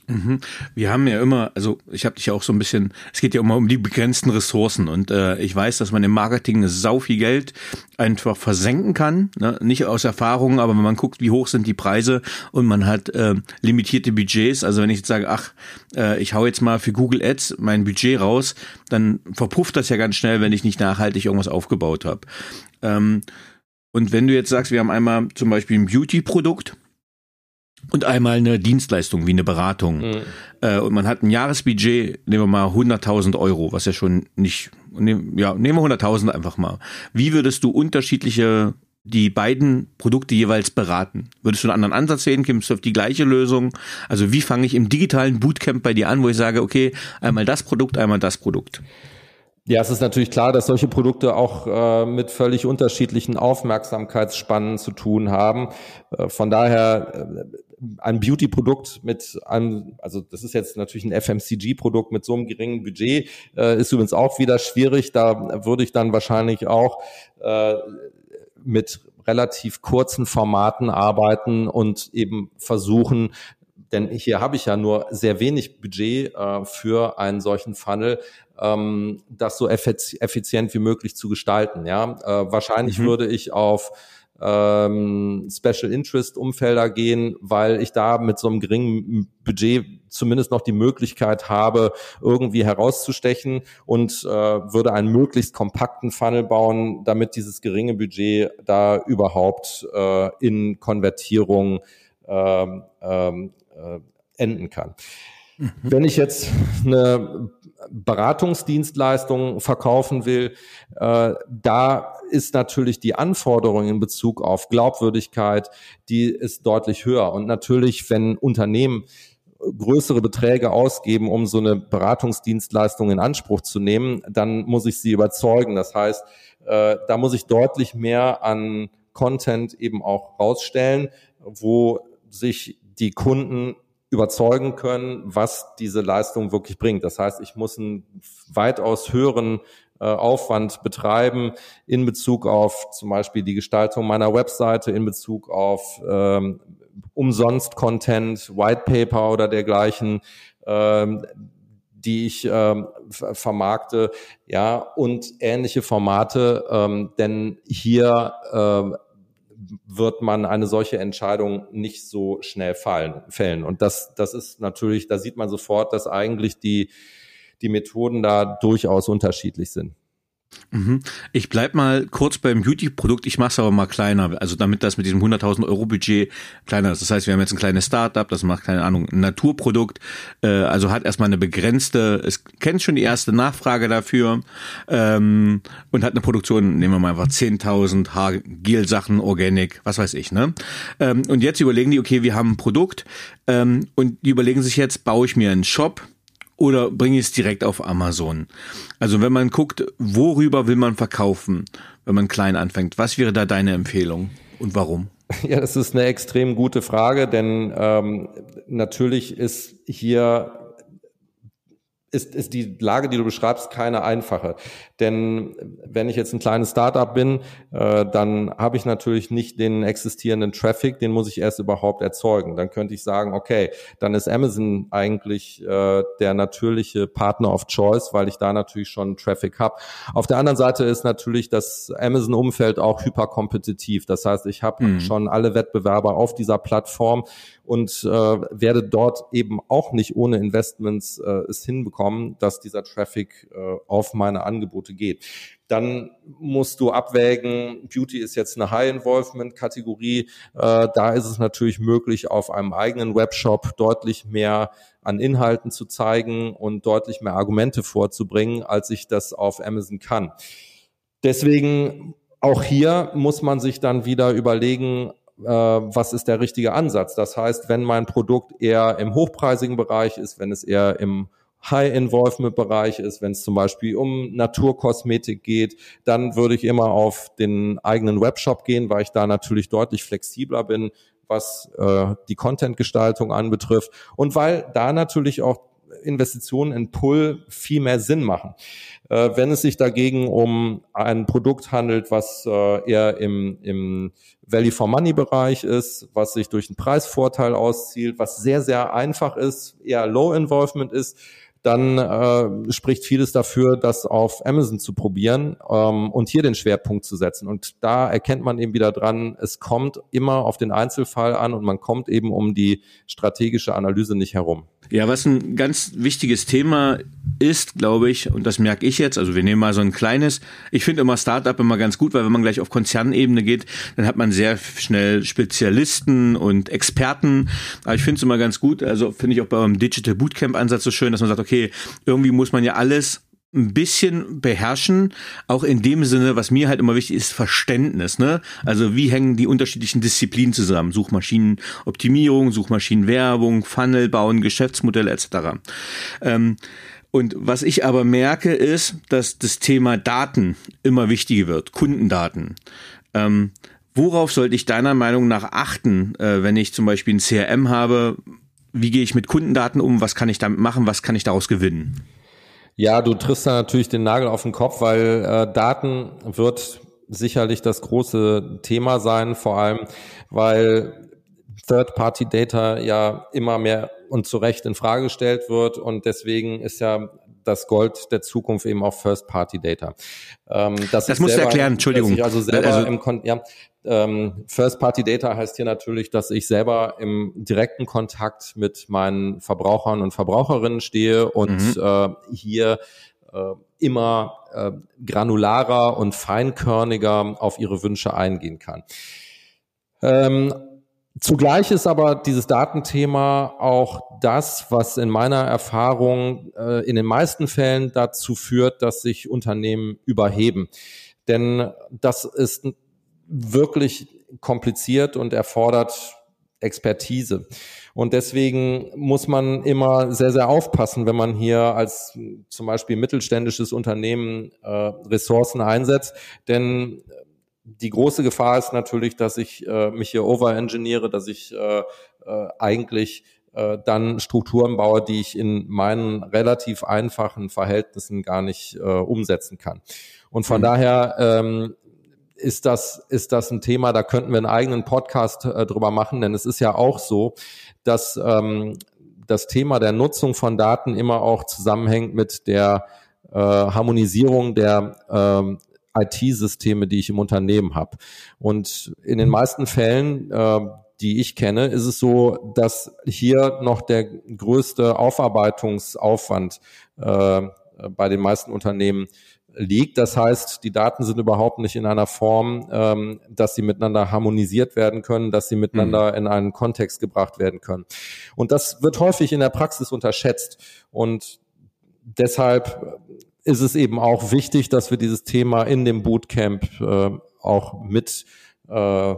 Mhm. Wir haben ja immer, also ich habe dich ja auch so ein bisschen, es geht ja immer um die begrenzten Ressourcen und äh, ich weiß, dass man im Marketing sau viel Geld einfach versenken kann, ne? nicht aus Erfahrung, aber wenn man guckt, wie hoch sind die Preise und man hat äh, limitierte Budgets, also wenn ich jetzt sage, ach, äh, ich hau jetzt mal für Google Ads mein Budget raus, dann verpufft das ja ganz schnell, wenn ich nicht nachhaltig irgendwas aufgebaut habe. Ähm, und wenn du jetzt sagst, wir haben einmal zum Beispiel ein Beauty-Produkt, und einmal eine Dienstleistung wie eine Beratung. Mhm. Äh, und man hat ein Jahresbudget, nehmen wir mal 100.000 Euro, was ja schon nicht, nehm, ja, nehmen wir 100.000 einfach mal. Wie würdest du unterschiedliche die beiden Produkte jeweils beraten? Würdest du einen anderen Ansatz sehen? Kommst du auf die gleiche Lösung? Also wie fange ich im digitalen Bootcamp bei dir an, wo ich sage, okay, einmal das Produkt, einmal das Produkt? Ja, es ist natürlich klar, dass solche Produkte auch äh, mit völlig unterschiedlichen Aufmerksamkeitsspannen zu tun haben. Äh, von daher äh, ein Beauty-Produkt mit einem, also das ist jetzt natürlich ein FMCG-Produkt mit so einem geringen Budget, äh, ist übrigens auch wieder schwierig. Da würde ich dann wahrscheinlich auch äh, mit relativ kurzen Formaten arbeiten und eben versuchen, denn hier habe ich ja nur sehr wenig Budget äh, für einen solchen Funnel, ähm, das so effizient wie möglich zu gestalten. Ja, äh, wahrscheinlich mhm. würde ich auf ähm, Special Interest Umfelder gehen, weil ich da mit so einem geringen Budget zumindest noch die Möglichkeit habe, irgendwie herauszustechen und äh, würde einen möglichst kompakten Funnel bauen, damit dieses geringe Budget da überhaupt äh, in Konvertierung ähm, ähm, äh, enden kann. Mhm. Wenn ich jetzt eine Beratungsdienstleistung verkaufen will, äh, da ist natürlich die Anforderung in Bezug auf Glaubwürdigkeit, die ist deutlich höher. Und natürlich, wenn Unternehmen größere Beträge ausgeben, um so eine Beratungsdienstleistung in Anspruch zu nehmen, dann muss ich sie überzeugen. Das heißt, äh, da muss ich deutlich mehr an Content eben auch rausstellen, wo sich die Kunden überzeugen können, was diese Leistung wirklich bringt. Das heißt, ich muss einen weitaus höheren äh, Aufwand betreiben in Bezug auf zum Beispiel die Gestaltung meiner Webseite, in Bezug auf ähm, umsonst Content, White Paper oder dergleichen, ähm, die ich ähm, vermarkte, ja, und ähnliche Formate, ähm, denn hier ähm, wird man eine solche Entscheidung nicht so schnell fallen, fällen. Und das, das ist natürlich, da sieht man sofort, dass eigentlich die, die Methoden da durchaus unterschiedlich sind. Mhm. Ich bleib mal kurz beim Beauty-Produkt, ich mache es aber mal kleiner, also damit das mit diesem 100.000 Euro Budget kleiner ist. Das heißt, wir haben jetzt ein kleines Startup, das macht, keine Ahnung, ein Naturprodukt, äh, also hat erstmal eine begrenzte, es kennt schon die erste Nachfrage dafür ähm, und hat eine Produktion, nehmen wir mal einfach 10.000 Haargel-Sachen, Organic, was weiß ich. ne? Ähm, und jetzt überlegen die, okay, wir haben ein Produkt ähm, und die überlegen sich jetzt, baue ich mir einen Shop, oder bringe ich es direkt auf Amazon? Also wenn man guckt, worüber will man verkaufen, wenn man klein anfängt, was wäre da deine Empfehlung und warum? Ja, das ist eine extrem gute Frage, denn ähm, natürlich ist hier ist, ist die Lage, die du beschreibst, keine einfache. Denn wenn ich jetzt ein kleines Startup bin, äh, dann habe ich natürlich nicht den existierenden Traffic, den muss ich erst überhaupt erzeugen. Dann könnte ich sagen, okay, dann ist Amazon eigentlich äh, der natürliche Partner of Choice, weil ich da natürlich schon Traffic habe. Auf der anderen Seite ist natürlich das Amazon-Umfeld auch hyperkompetitiv. Das heißt, ich habe mhm. schon alle Wettbewerber auf dieser Plattform und äh, werde dort eben auch nicht ohne Investments äh, es hinbekommen, dass dieser Traffic äh, auf meine Angebote geht. Dann musst du abwägen, Beauty ist jetzt eine High-Involvement-Kategorie. Äh, da ist es natürlich möglich, auf einem eigenen Webshop deutlich mehr an Inhalten zu zeigen und deutlich mehr Argumente vorzubringen, als ich das auf Amazon kann. Deswegen auch hier muss man sich dann wieder überlegen, äh, was ist der richtige Ansatz. Das heißt, wenn mein Produkt eher im hochpreisigen Bereich ist, wenn es eher im High-Involvement-Bereich ist, wenn es zum Beispiel um Naturkosmetik geht, dann würde ich immer auf den eigenen Webshop gehen, weil ich da natürlich deutlich flexibler bin, was äh, die Content-Gestaltung anbetrifft und weil da natürlich auch Investitionen in Pull viel mehr Sinn machen. Äh, wenn es sich dagegen um ein Produkt handelt, was äh, eher im, im Value for Money Bereich ist, was sich durch einen Preisvorteil auszielt, was sehr, sehr einfach ist, eher Low Involvement ist, dann äh, spricht vieles dafür, das auf Amazon zu probieren ähm, und hier den Schwerpunkt zu setzen. Und da erkennt man eben wieder dran, es kommt immer auf den Einzelfall an und man kommt eben um die strategische Analyse nicht herum. Ja, was ein ganz wichtiges Thema ist, glaube ich, und das merke ich jetzt, also wir nehmen mal so ein kleines, ich finde immer Startup immer ganz gut, weil wenn man gleich auf Konzernebene geht, dann hat man sehr schnell Spezialisten und Experten. Aber ich finde es immer ganz gut, also finde ich auch beim Digital Bootcamp Ansatz so schön, dass man sagt, okay, irgendwie muss man ja alles ein bisschen beherrschen, auch in dem Sinne, was mir halt immer wichtig ist, Verständnis. Ne? Also wie hängen die unterschiedlichen Disziplinen zusammen? Suchmaschinenoptimierung, Suchmaschinenwerbung, Funnel bauen, Geschäftsmodelle etc. Ähm, und was ich aber merke, ist, dass das Thema Daten immer wichtiger wird, Kundendaten. Ähm, worauf sollte ich deiner Meinung nach achten, äh, wenn ich zum Beispiel ein CRM habe? Wie gehe ich mit Kundendaten um? Was kann ich damit machen? Was kann ich daraus gewinnen? Ja, du triffst da natürlich den Nagel auf den Kopf, weil äh, Daten wird sicherlich das große Thema sein, vor allem weil Third-Party-Data ja immer mehr und zu Recht in Frage gestellt wird und deswegen ist ja das Gold der Zukunft eben auch First-Party-Data. Ähm, das das musst du erklären, Entschuldigung. Also selber also, im Kon ja, ähm, First-Party-Data heißt hier natürlich, dass ich selber im direkten Kontakt mit meinen Verbrauchern und Verbraucherinnen stehe und mhm. äh, hier äh, immer äh, granularer und feinkörniger auf ihre Wünsche eingehen kann. Ähm, Zugleich ist aber dieses Datenthema auch das, was in meiner Erfahrung äh, in den meisten Fällen dazu führt, dass sich Unternehmen überheben. Denn das ist wirklich kompliziert und erfordert Expertise. Und deswegen muss man immer sehr, sehr aufpassen, wenn man hier als zum Beispiel mittelständisches Unternehmen äh, Ressourcen einsetzt. Denn die große Gefahr ist natürlich, dass ich äh, mich hier overengineere, dass ich äh, äh, eigentlich äh, dann Strukturen baue, die ich in meinen relativ einfachen Verhältnissen gar nicht äh, umsetzen kann. Und von mhm. daher ähm, ist das, ist das ein Thema, da könnten wir einen eigenen Podcast äh, drüber machen, denn es ist ja auch so, dass ähm, das Thema der Nutzung von Daten immer auch zusammenhängt mit der äh, Harmonisierung der ähm, IT-Systeme, die ich im Unternehmen habe. Und in den meisten Fällen, äh, die ich kenne, ist es so, dass hier noch der größte Aufarbeitungsaufwand äh, bei den meisten Unternehmen liegt. Das heißt, die Daten sind überhaupt nicht in einer Form, ähm, dass sie miteinander harmonisiert werden können, dass sie miteinander mhm. in einen Kontext gebracht werden können. Und das wird häufig in der Praxis unterschätzt. Und deshalb ist es eben auch wichtig, dass wir dieses Thema in dem Bootcamp äh, auch mit äh, äh,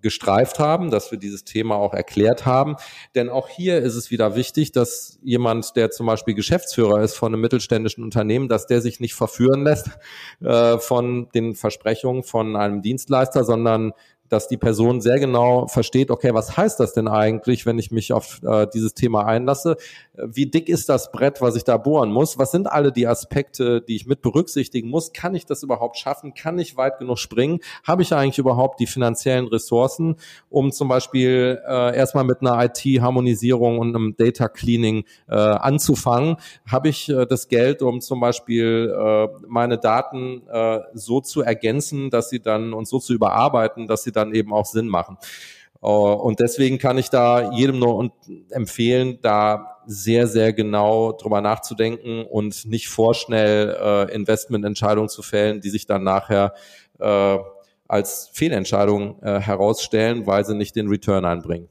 gestreift haben, dass wir dieses Thema auch erklärt haben. Denn auch hier ist es wieder wichtig, dass jemand, der zum Beispiel Geschäftsführer ist von einem mittelständischen Unternehmen, dass der sich nicht verführen lässt äh, von den Versprechungen von einem Dienstleister, sondern dass die Person sehr genau versteht, okay, was heißt das denn eigentlich, wenn ich mich auf äh, dieses Thema einlasse? Wie dick ist das Brett, was ich da bohren muss? Was sind alle die Aspekte, die ich mit berücksichtigen muss? Kann ich das überhaupt schaffen? Kann ich weit genug springen? Habe ich eigentlich überhaupt die finanziellen Ressourcen, um zum Beispiel äh, erstmal mit einer IT-Harmonisierung und einem Data Cleaning äh, anzufangen? Habe ich äh, das Geld, um zum Beispiel äh, meine Daten äh, so zu ergänzen, dass sie dann und so zu überarbeiten, dass sie dann dann eben auch Sinn machen. Äh, und deswegen kann ich da jedem nur empfehlen, da sehr, sehr genau drüber nachzudenken und nicht vorschnell äh, Investmententscheidungen zu fällen, die sich dann nachher äh, als Fehlentscheidung äh, herausstellen, weil sie nicht den Return einbringen.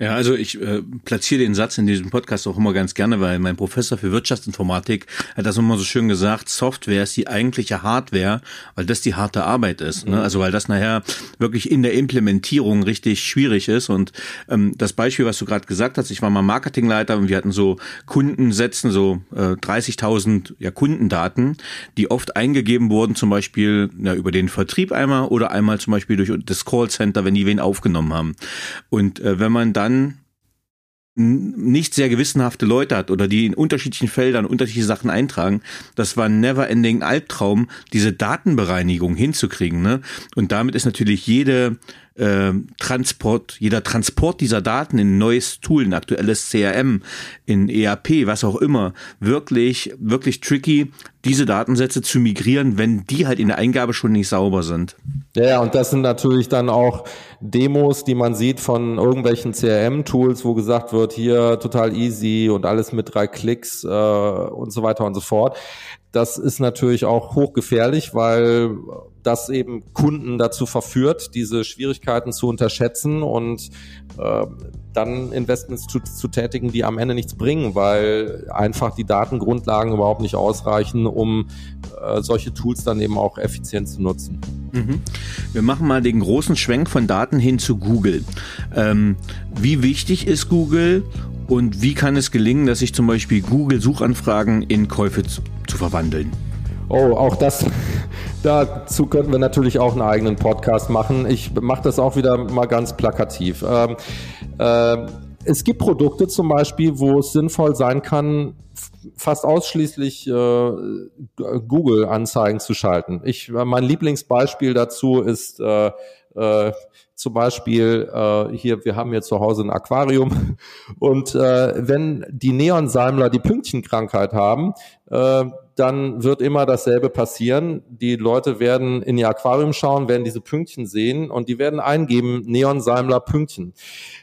Ja, also ich äh, platziere den Satz in diesem Podcast auch immer ganz gerne, weil mein Professor für Wirtschaftsinformatik hat das immer so schön gesagt, Software ist die eigentliche Hardware, weil das die harte Arbeit ist. Ne? Mhm. Also weil das nachher wirklich in der Implementierung richtig schwierig ist. Und ähm, das Beispiel, was du gerade gesagt hast, ich war mal Marketingleiter und wir hatten so Kundensätzen, so äh, 30.000 ja, Kundendaten, die oft eingegeben wurden, zum Beispiel ja, über den Vertrieb einmal oder einmal zum Beispiel durch das Callcenter, wenn die wen aufgenommen haben. Und äh, wenn man dann dann nicht sehr gewissenhafte Leute hat oder die in unterschiedlichen Feldern unterschiedliche Sachen eintragen, das war ein never-ending Albtraum, diese Datenbereinigung hinzukriegen. Ne? Und damit ist natürlich jede äh, Transport, jeder Transport dieser Daten in ein neues Tool, ein aktuelles CRM, in ERP, was auch immer, wirklich, wirklich tricky, diese Datensätze zu migrieren, wenn die halt in der Eingabe schon nicht sauber sind. Ja, und das sind natürlich dann auch Demos, die man sieht von irgendwelchen CRM-Tools, wo gesagt wird, hier total easy und alles mit drei Klicks äh, und so weiter und so fort. Das ist natürlich auch hochgefährlich, weil das eben Kunden dazu verführt, diese Schwierigkeiten zu unterschätzen und äh, dann Investments zu, zu tätigen, die am Ende nichts bringen, weil einfach die Datengrundlagen überhaupt nicht ausreichen, um äh, solche Tools dann eben auch effizient zu nutzen. Mhm. Wir machen mal den großen Schwenk von Daten hin zu Google. Ähm, wie wichtig ist Google und wie kann es gelingen, dass sich zum Beispiel Google-Suchanfragen in Käufe zu, zu verwandeln? Oh, auch das, dazu könnten wir natürlich auch einen eigenen Podcast machen. Ich mache das auch wieder mal ganz plakativ. Ähm, äh, es gibt Produkte zum Beispiel, wo es sinnvoll sein kann, fast ausschließlich äh, Google-Anzeigen zu schalten. Ich, mein Lieblingsbeispiel dazu ist äh, äh, zum Beispiel äh, hier, wir haben hier zu Hause ein Aquarium. Und äh, wenn die Neonsalmler die Pünktchenkrankheit haben, äh, dann wird immer dasselbe passieren. Die Leute werden in ihr Aquarium schauen, werden diese Pünktchen sehen und die werden eingeben Neonsalmler Pünktchen.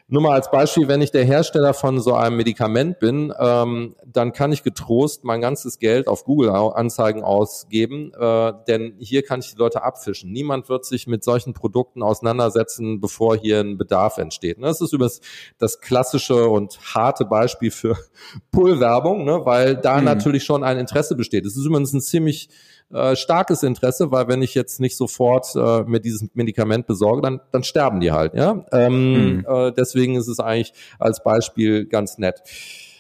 Nur mal als Beispiel, wenn ich der Hersteller von so einem Medikament bin, ähm, dann kann ich getrost mein ganzes Geld auf Google-Anzeigen ausgeben, äh, denn hier kann ich die Leute abfischen. Niemand wird sich mit solchen Produkten auseinandersetzen, bevor hier ein Bedarf entsteht. Das ist übrigens das klassische und harte Beispiel für Pull-Werbung, ne, weil da mhm. natürlich schon ein Interesse besteht. Es ist übrigens ein ziemlich äh, starkes Interesse, weil wenn ich jetzt nicht sofort äh, mir dieses Medikament besorge, dann, dann sterben die halt. Ja, ähm, mhm. äh, deswegen ist es eigentlich als Beispiel ganz nett.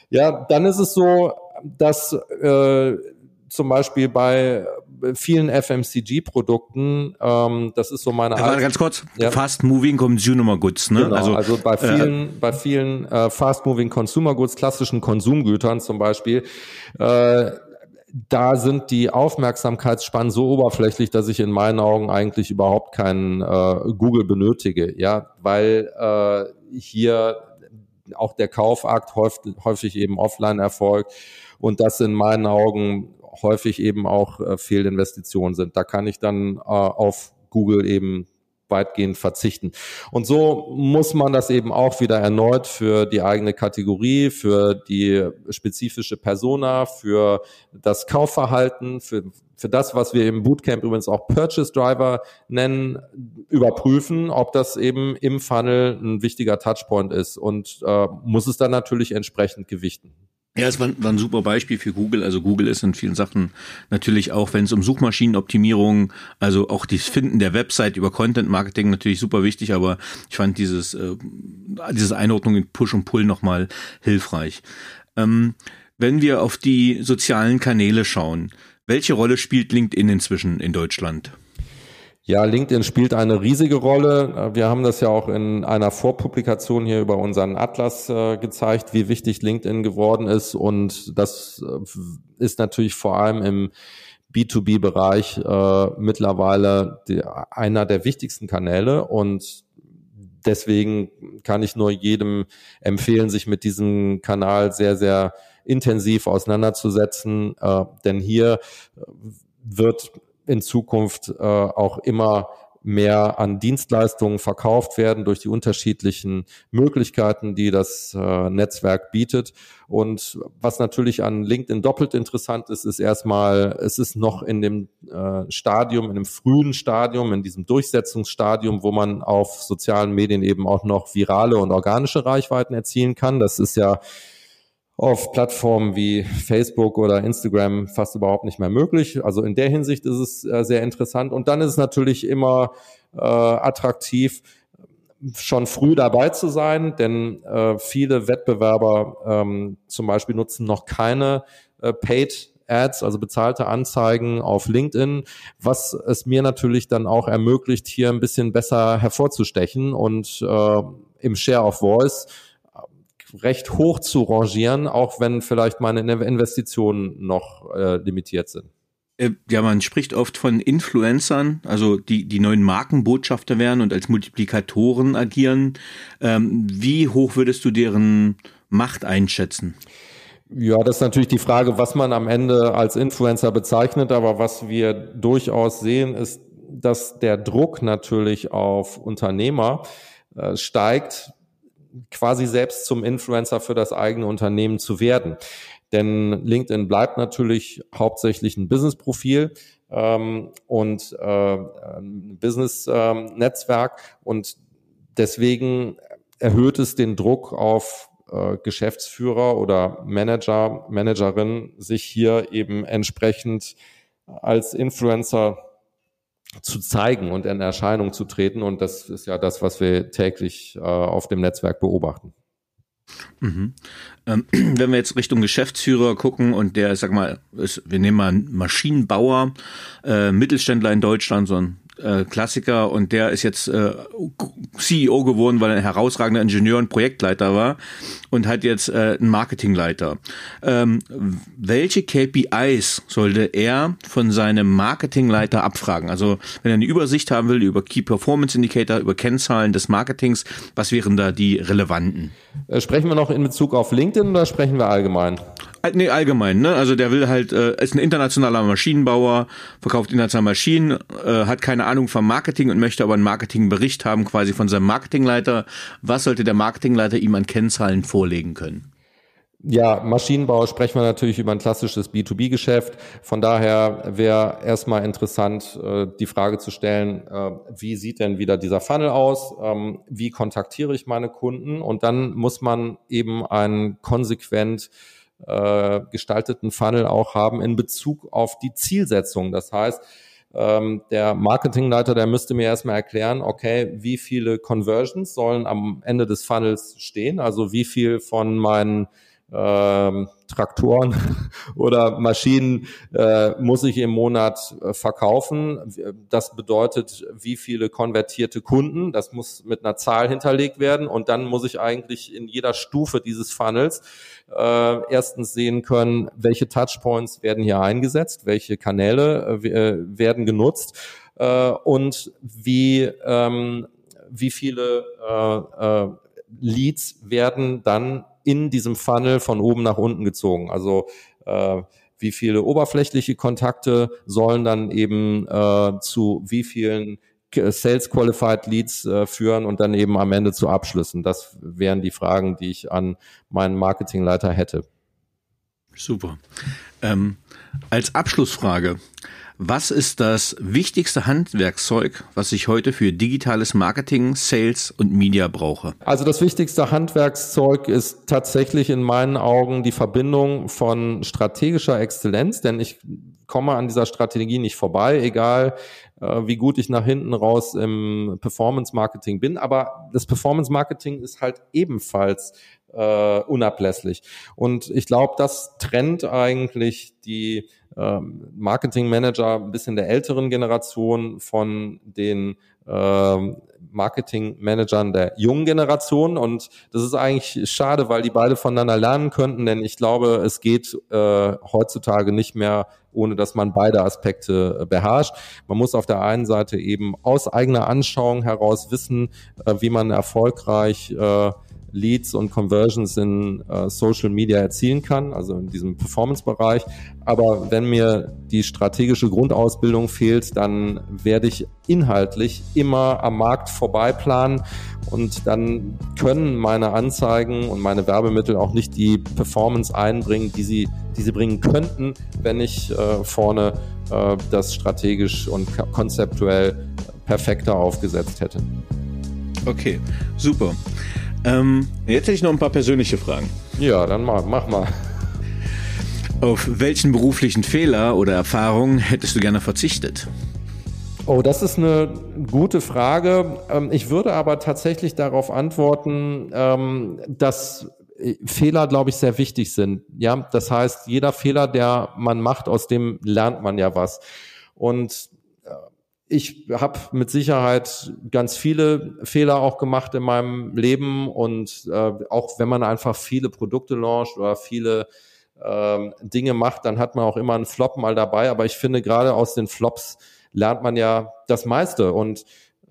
Ja, dann ist es so, dass äh, zum Beispiel bei vielen FMCG-Produkten, ähm, das ist so meine. Aber ganz kurz, ja. Fast Moving Consumer Goods, ne? Genau, also, also bei vielen, äh, bei vielen äh, Fast Moving Consumer Goods, klassischen Konsumgütern zum Beispiel, äh, da sind die Aufmerksamkeitsspannen so oberflächlich, dass ich in meinen Augen eigentlich überhaupt keinen äh, Google benötige, ja, weil äh, hier auch der Kaufakt häufig, häufig eben offline erfolgt und das in meinen Augen häufig eben auch äh, Fehlinvestitionen sind. Da kann ich dann äh, auf Google eben weitgehend verzichten. Und so muss man das eben auch wieder erneut für die eigene Kategorie, für die spezifische Persona, für das Kaufverhalten, für, für das, was wir im Bootcamp übrigens auch Purchase Driver nennen, überprüfen, ob das eben im Funnel ein wichtiger Touchpoint ist und äh, muss es dann natürlich entsprechend gewichten. Ja, es war, war ein super Beispiel für Google. Also Google ist in vielen Sachen natürlich auch, wenn es um Suchmaschinenoptimierung, also auch das Finden der Website über Content Marketing natürlich super wichtig, aber ich fand dieses, äh, diese Einordnung in Push und Pull nochmal hilfreich. Ähm, wenn wir auf die sozialen Kanäle schauen, welche Rolle spielt LinkedIn inzwischen in Deutschland? Ja, LinkedIn spielt eine riesige Rolle. Wir haben das ja auch in einer Vorpublikation hier über unseren Atlas äh, gezeigt, wie wichtig LinkedIn geworden ist. Und das äh, ist natürlich vor allem im B2B-Bereich äh, mittlerweile die, einer der wichtigsten Kanäle. Und deswegen kann ich nur jedem empfehlen, sich mit diesem Kanal sehr, sehr intensiv auseinanderzusetzen. Äh, denn hier wird in Zukunft äh, auch immer mehr an Dienstleistungen verkauft werden durch die unterschiedlichen Möglichkeiten, die das äh, Netzwerk bietet. Und was natürlich an LinkedIn doppelt interessant ist, ist erstmal, es ist noch in dem äh, Stadium, in dem frühen Stadium, in diesem Durchsetzungsstadium, wo man auf sozialen Medien eben auch noch virale und organische Reichweiten erzielen kann. Das ist ja auf Plattformen wie Facebook oder Instagram fast überhaupt nicht mehr möglich. Also in der Hinsicht ist es äh, sehr interessant. Und dann ist es natürlich immer äh, attraktiv, schon früh dabei zu sein, denn äh, viele Wettbewerber ähm, zum Beispiel nutzen noch keine äh, Paid Ads, also bezahlte Anzeigen auf LinkedIn, was es mir natürlich dann auch ermöglicht, hier ein bisschen besser hervorzustechen und äh, im Share of Voice recht hoch zu rangieren, auch wenn vielleicht meine Investitionen noch äh, limitiert sind. Äh, ja, man spricht oft von Influencern, also die, die neuen Markenbotschafter werden und als Multiplikatoren agieren. Ähm, wie hoch würdest du deren Macht einschätzen? Ja, das ist natürlich die Frage, was man am Ende als Influencer bezeichnet, aber was wir durchaus sehen, ist, dass der Druck natürlich auf Unternehmer äh, steigt, quasi selbst zum Influencer für das eigene Unternehmen zu werden. Denn LinkedIn bleibt natürlich hauptsächlich ein Business-Profil ähm, und äh, ein Business-Netzwerk ähm, und deswegen erhöht es den Druck auf äh, Geschäftsführer oder Manager, Managerin, sich hier eben entsprechend als Influencer zu zeigen und in Erscheinung zu treten. Und das ist ja das, was wir täglich äh, auf dem Netzwerk beobachten. Mhm. Ähm, wenn wir jetzt Richtung Geschäftsführer gucken und der, sag mal, ist, wir nehmen mal einen Maschinenbauer, äh, Mittelständler in Deutschland, so ein äh, Klassiker und der ist jetzt äh, CEO geworden, weil er ein herausragender Ingenieur und Projektleiter war und hat jetzt äh, einen Marketingleiter. Ähm, welche KPIs sollte er von seinem Marketingleiter abfragen? Also wenn er eine Übersicht haben will über Key Performance Indicator, über Kennzahlen des Marketings, was wären da die relevanten? Äh, sprechen wir noch in Bezug auf LinkedIn oder sprechen wir allgemein? Nee, allgemein, ne? Also der will halt, äh, ist ein internationaler Maschinenbauer, verkauft international Maschinen, äh, hat keine Ahnung vom Marketing und möchte aber einen Marketingbericht haben, quasi von seinem Marketingleiter. Was sollte der Marketingleiter ihm an Kennzahlen vorlegen können? Ja, Maschinenbau sprechen wir natürlich über ein klassisches B2B-Geschäft. Von daher wäre erstmal interessant, äh, die Frage zu stellen, äh, wie sieht denn wieder dieser Funnel aus? Ähm, wie kontaktiere ich meine Kunden? Und dann muss man eben einen konsequent äh, gestalteten Funnel auch haben in Bezug auf die Zielsetzung. Das heißt, ähm, der Marketingleiter, der müsste mir erstmal erklären, okay, wie viele Conversions sollen am Ende des Funnels stehen? Also wie viel von meinen ähm, Traktoren oder Maschinen äh, muss ich im Monat äh, verkaufen. Das bedeutet, wie viele konvertierte Kunden, das muss mit einer Zahl hinterlegt werden und dann muss ich eigentlich in jeder Stufe dieses Funnels äh, erstens sehen können, welche Touchpoints werden hier eingesetzt, welche Kanäle äh, äh werden genutzt äh, und wie, ähm, wie viele äh, äh, Leads werden dann in diesem Funnel von oben nach unten gezogen. Also äh, wie viele oberflächliche Kontakte sollen dann eben äh, zu wie vielen Sales Qualified Leads äh, führen und dann eben am Ende zu Abschlüssen. Das wären die Fragen, die ich an meinen Marketingleiter hätte. Super. Ähm, als Abschlussfrage, was ist das wichtigste Handwerkszeug, was ich heute für digitales Marketing, Sales und Media brauche? Also das wichtigste Handwerkszeug ist tatsächlich in meinen Augen die Verbindung von strategischer Exzellenz, denn ich komme an dieser Strategie nicht vorbei, egal äh, wie gut ich nach hinten raus im Performance Marketing bin. Aber das Performance Marketing ist halt ebenfalls äh, unablässlich. Und ich glaube, das trennt eigentlich die ähm, Marketing Manager ein bisschen der älteren Generation von den ähm, Marketing Managern der jungen Generation und das ist eigentlich schade, weil die beide voneinander lernen könnten, denn ich glaube, es geht äh, heutzutage nicht mehr, ohne dass man beide Aspekte äh, beherrscht. Man muss auf der einen Seite eben aus eigener Anschauung heraus wissen, äh, wie man erfolgreich äh, Leads und Conversions in äh, Social Media erzielen kann, also in diesem Performance-Bereich. Aber wenn mir die strategische Grundausbildung fehlt, dann werde ich inhaltlich immer am Markt vorbei planen und dann können meine Anzeigen und meine Werbemittel auch nicht die Performance einbringen, die sie, die sie bringen könnten, wenn ich äh, vorne äh, das strategisch und konzeptuell perfekter aufgesetzt hätte. Okay, super. Ähm, jetzt hätte ich noch ein paar persönliche Fragen. Ja, dann mach, mach mal. Auf welchen beruflichen Fehler oder Erfahrungen hättest du gerne verzichtet? Oh, das ist eine gute Frage. Ähm, ich würde aber tatsächlich darauf antworten, ähm, dass Fehler, glaube ich, sehr wichtig sind. Ja, das heißt, jeder Fehler, der man macht, aus dem lernt man ja was. Und ich habe mit Sicherheit ganz viele Fehler auch gemacht in meinem Leben und äh, auch wenn man einfach viele Produkte launcht oder viele ähm, Dinge macht, dann hat man auch immer einen Flop mal dabei. Aber ich finde, gerade aus den Flops lernt man ja das meiste. Und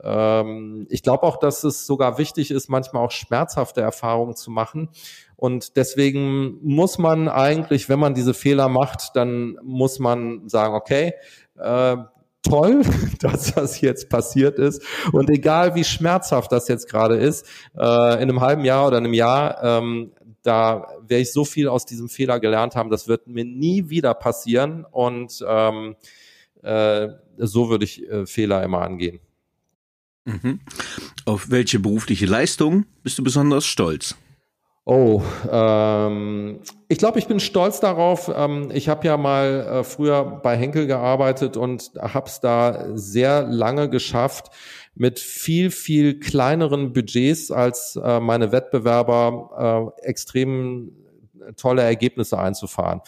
ähm, ich glaube auch, dass es sogar wichtig ist, manchmal auch schmerzhafte Erfahrungen zu machen. Und deswegen muss man eigentlich, wenn man diese Fehler macht, dann muss man sagen, okay, äh, toll, dass das jetzt passiert ist. Und egal wie schmerzhaft das jetzt gerade ist, äh, in einem halben Jahr oder einem Jahr, ähm, da werde ich so viel aus diesem Fehler gelernt haben, das wird mir nie wieder passieren. Und ähm, äh, so würde ich äh, Fehler immer angehen. Mhm. Auf welche berufliche Leistung bist du besonders stolz? Oh, ähm, ich glaube, ich bin stolz darauf. Ähm, ich habe ja mal äh, früher bei Henkel gearbeitet und habe es da sehr lange geschafft, mit viel, viel kleineren Budgets als äh, meine Wettbewerber äh, extrem tolle Ergebnisse einzufahren.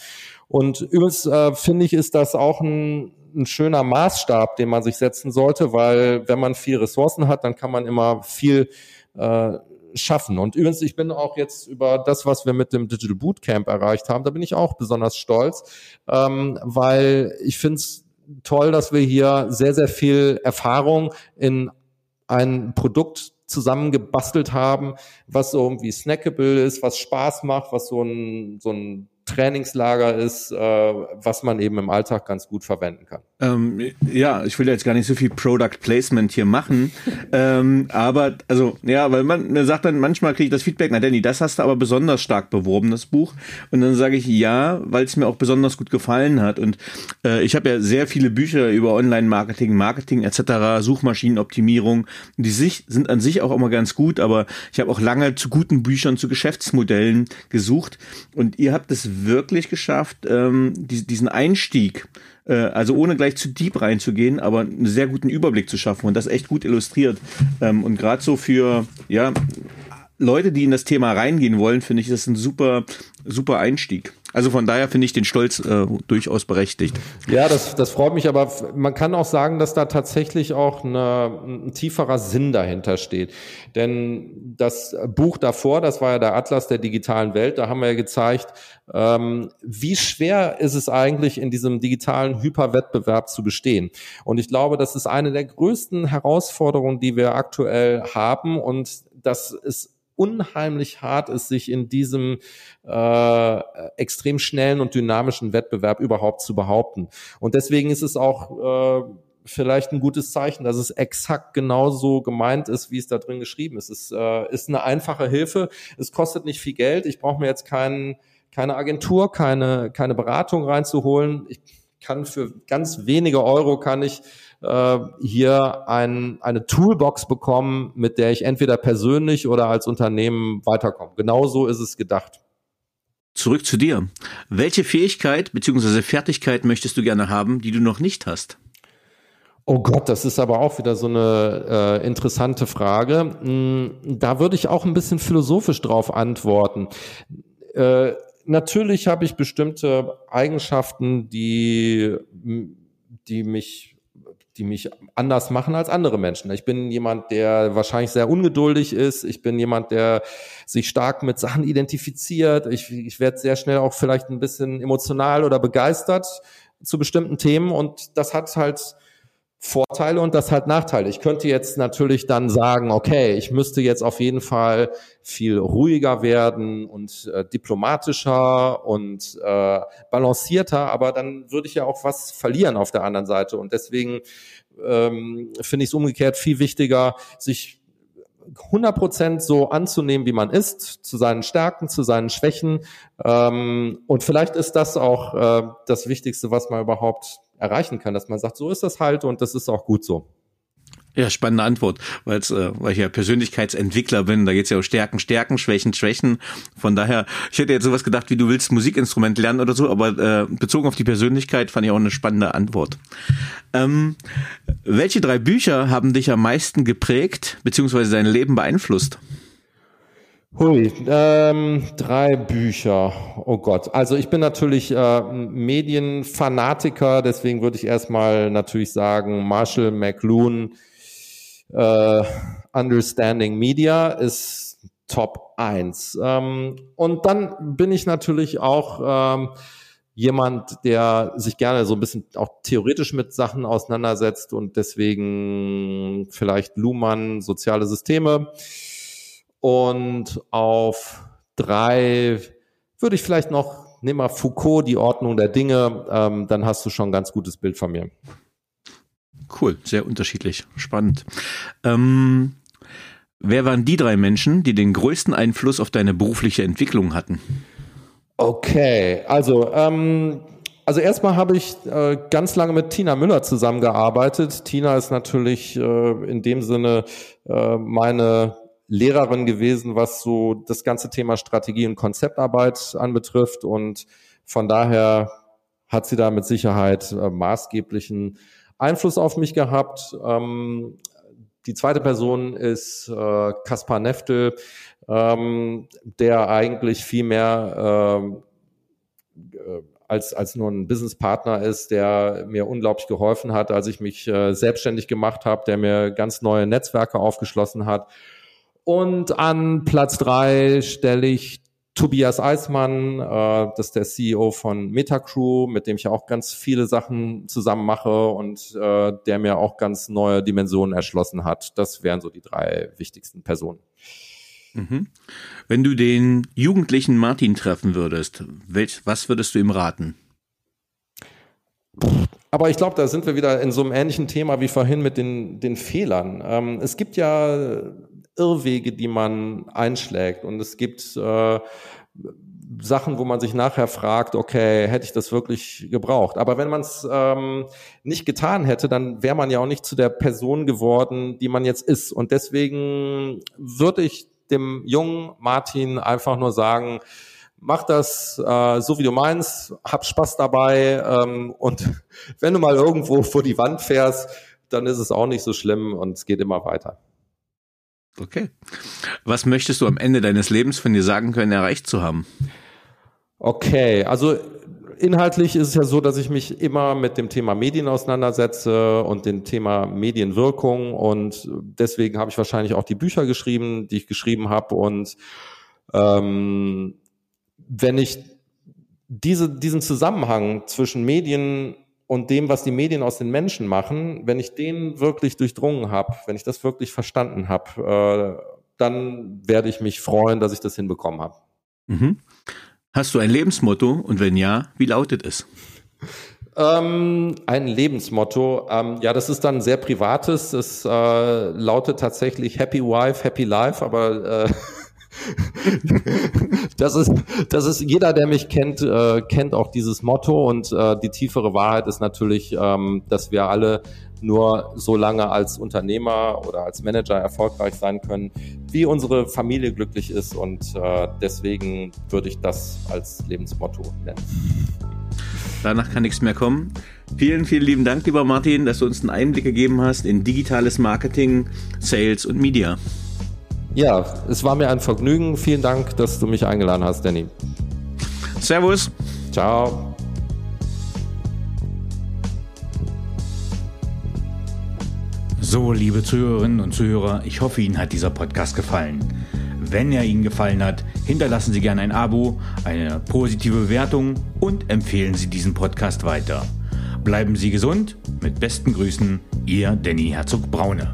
Und übrigens äh, finde ich, ist das auch ein, ein schöner Maßstab, den man sich setzen sollte, weil wenn man viel Ressourcen hat, dann kann man immer viel äh, schaffen. Und übrigens, ich bin auch jetzt über das, was wir mit dem Digital Bootcamp erreicht haben, da bin ich auch besonders stolz, ähm, weil ich finde es toll, dass wir hier sehr, sehr viel Erfahrung in ein Produkt zusammengebastelt haben, was so irgendwie snackable ist, was Spaß macht, was so ein, so ein Trainingslager ist, äh, was man eben im Alltag ganz gut verwenden kann. Ähm, ja, ich will jetzt gar nicht so viel Product Placement hier machen, ähm, aber also ja, weil man mir sagt dann manchmal kriege ich das Feedback, na Danny, das hast du aber besonders stark beworben, das Buch, und dann sage ich ja, weil es mir auch besonders gut gefallen hat. Und äh, ich habe ja sehr viele Bücher über Online-Marketing, Marketing etc., Suchmaschinenoptimierung, die sich sind an sich auch immer ganz gut, aber ich habe auch lange zu guten Büchern zu Geschäftsmodellen gesucht. Und ihr habt es wirklich geschafft, ähm, die, diesen Einstieg, äh, also ohne gleich zu deep reinzugehen, aber einen sehr guten Überblick zu schaffen und das echt gut illustriert. Ähm, und gerade so für, ja, Leute, die in das Thema reingehen wollen, finde ich, das ist ein super, super Einstieg. Also von daher finde ich den Stolz äh, durchaus berechtigt. Ja, das, das freut mich, aber man kann auch sagen, dass da tatsächlich auch eine, ein tieferer Sinn dahinter steht. Denn das Buch davor, das war ja der Atlas der digitalen Welt, da haben wir ja gezeigt, ähm, wie schwer ist es eigentlich, in diesem digitalen Hyperwettbewerb zu bestehen. Und ich glaube, das ist eine der größten Herausforderungen, die wir aktuell haben und das ist unheimlich hart ist, sich in diesem äh, extrem schnellen und dynamischen Wettbewerb überhaupt zu behaupten. Und deswegen ist es auch äh, vielleicht ein gutes Zeichen, dass es exakt genauso gemeint ist, wie es da drin geschrieben ist. Es äh, ist eine einfache Hilfe. Es kostet nicht viel Geld. Ich brauche mir jetzt keinen keine Agentur, keine, keine Beratung reinzuholen. Ich kann für ganz wenige Euro kann ich äh, hier ein, eine Toolbox bekommen, mit der ich entweder persönlich oder als Unternehmen weiterkomme. Genauso ist es gedacht. Zurück zu dir. Welche Fähigkeit bzw. Fertigkeit möchtest du gerne haben, die du noch nicht hast? Oh Gott, das ist aber auch wieder so eine äh, interessante Frage. Hm, da würde ich auch ein bisschen philosophisch drauf antworten. Äh, natürlich habe ich bestimmte Eigenschaften, die, die mich die mich anders machen als andere Menschen. Ich bin jemand, der wahrscheinlich sehr ungeduldig ist. Ich bin jemand, der sich stark mit Sachen identifiziert. Ich, ich werde sehr schnell auch vielleicht ein bisschen emotional oder begeistert zu bestimmten Themen. Und das hat halt Vorteile und das hat Nachteile. Ich könnte jetzt natürlich dann sagen, okay, ich müsste jetzt auf jeden Fall viel ruhiger werden und äh, diplomatischer und äh, balancierter, aber dann würde ich ja auch was verlieren auf der anderen Seite. Und deswegen ähm, finde ich es umgekehrt viel wichtiger, sich 100% so anzunehmen, wie man ist, zu seinen Stärken, zu seinen Schwächen. Ähm, und vielleicht ist das auch äh, das Wichtigste, was man überhaupt erreichen kann, dass man sagt, so ist das halt und das ist auch gut so. Ja, spannende Antwort, weil's, äh, weil ich ja Persönlichkeitsentwickler bin. Da geht's ja um Stärken, Stärken, Schwächen, Schwächen. Von daher, ich hätte jetzt sowas gedacht, wie du willst Musikinstrument lernen oder so, aber äh, bezogen auf die Persönlichkeit fand ich auch eine spannende Antwort. Ähm, welche drei Bücher haben dich am meisten geprägt, beziehungsweise dein Leben beeinflusst? Hui, ähm, drei Bücher. Oh Gott. Also ich bin natürlich äh, Medienfanatiker, deswegen würde ich erstmal natürlich sagen, Marshall McLuhan, äh, Understanding Media ist Top 1. Ähm, und dann bin ich natürlich auch ähm, jemand, der sich gerne so ein bisschen auch theoretisch mit Sachen auseinandersetzt und deswegen vielleicht Luhmann, soziale Systeme. Und auf drei würde ich vielleicht noch, nehmen wir Foucault, die Ordnung der Dinge, ähm, dann hast du schon ein ganz gutes Bild von mir. Cool, sehr unterschiedlich, spannend. Ähm, wer waren die drei Menschen, die den größten Einfluss auf deine berufliche Entwicklung hatten? Okay, also ähm, also erstmal habe ich äh, ganz lange mit Tina Müller zusammengearbeitet. Tina ist natürlich äh, in dem Sinne äh, meine Lehrerin gewesen, was so das ganze Thema Strategie und Konzeptarbeit anbetrifft. Und von daher hat sie da mit Sicherheit äh, maßgeblichen Einfluss auf mich gehabt. Ähm, die zweite Person ist äh, Kaspar Neftel, ähm, der eigentlich viel mehr ähm, äh, als, als nur ein Businesspartner ist, der mir unglaublich geholfen hat, als ich mich äh, selbstständig gemacht habe, der mir ganz neue Netzwerke aufgeschlossen hat und an Platz drei stelle ich Tobias Eismann, äh, das ist der CEO von Metacrew, mit dem ich auch ganz viele Sachen zusammen mache und äh, der mir auch ganz neue Dimensionen erschlossen hat. Das wären so die drei wichtigsten Personen. Mhm. Wenn du den jugendlichen Martin treffen würdest, welch, was würdest du ihm raten? Aber ich glaube, da sind wir wieder in so einem ähnlichen Thema wie vorhin mit den, den Fehlern. Ähm, es gibt ja Irrwege, die man einschlägt. Und es gibt äh, Sachen, wo man sich nachher fragt, okay, hätte ich das wirklich gebraucht? Aber wenn man es ähm, nicht getan hätte, dann wäre man ja auch nicht zu der Person geworden, die man jetzt ist. Und deswegen würde ich dem jungen Martin einfach nur sagen, mach das äh, so wie du meinst, hab Spaß dabei ähm, und wenn du mal irgendwo vor die Wand fährst, dann ist es auch nicht so schlimm und es geht immer weiter. Okay. Was möchtest du am Ende deines Lebens von dir sagen können, erreicht zu haben? Okay, also inhaltlich ist es ja so, dass ich mich immer mit dem Thema Medien auseinandersetze und dem Thema Medienwirkung und deswegen habe ich wahrscheinlich auch die Bücher geschrieben, die ich geschrieben habe und ähm, wenn ich diese, diesen Zusammenhang zwischen Medien und dem, was die Medien aus den Menschen machen, wenn ich den wirklich durchdrungen habe, wenn ich das wirklich verstanden habe, äh, dann werde ich mich freuen, dass ich das hinbekommen habe. Mhm. Hast du ein Lebensmotto und wenn ja, wie lautet es? Ähm, ein Lebensmotto, ähm, ja, das ist dann sehr privates. Es äh, lautet tatsächlich Happy Wife, Happy Life, aber äh, das ist, das ist jeder, der mich kennt, äh, kennt auch dieses Motto und äh, die tiefere Wahrheit ist natürlich, ähm, dass wir alle nur so lange als Unternehmer oder als Manager erfolgreich sein können, wie unsere Familie glücklich ist und äh, deswegen würde ich das als Lebensmotto nennen. Danach kann nichts mehr kommen. Vielen, vielen lieben Dank, lieber Martin, dass du uns einen Einblick gegeben hast in digitales Marketing, Sales und Media. Ja, es war mir ein Vergnügen. Vielen Dank, dass du mich eingeladen hast, Danny. Servus. Ciao. So, liebe Zuhörerinnen und Zuhörer, ich hoffe, Ihnen hat dieser Podcast gefallen. Wenn er Ihnen gefallen hat, hinterlassen Sie gerne ein Abo, eine positive Bewertung und empfehlen Sie diesen Podcast weiter. Bleiben Sie gesund. Mit besten Grüßen, Ihr Danny Herzog Braune.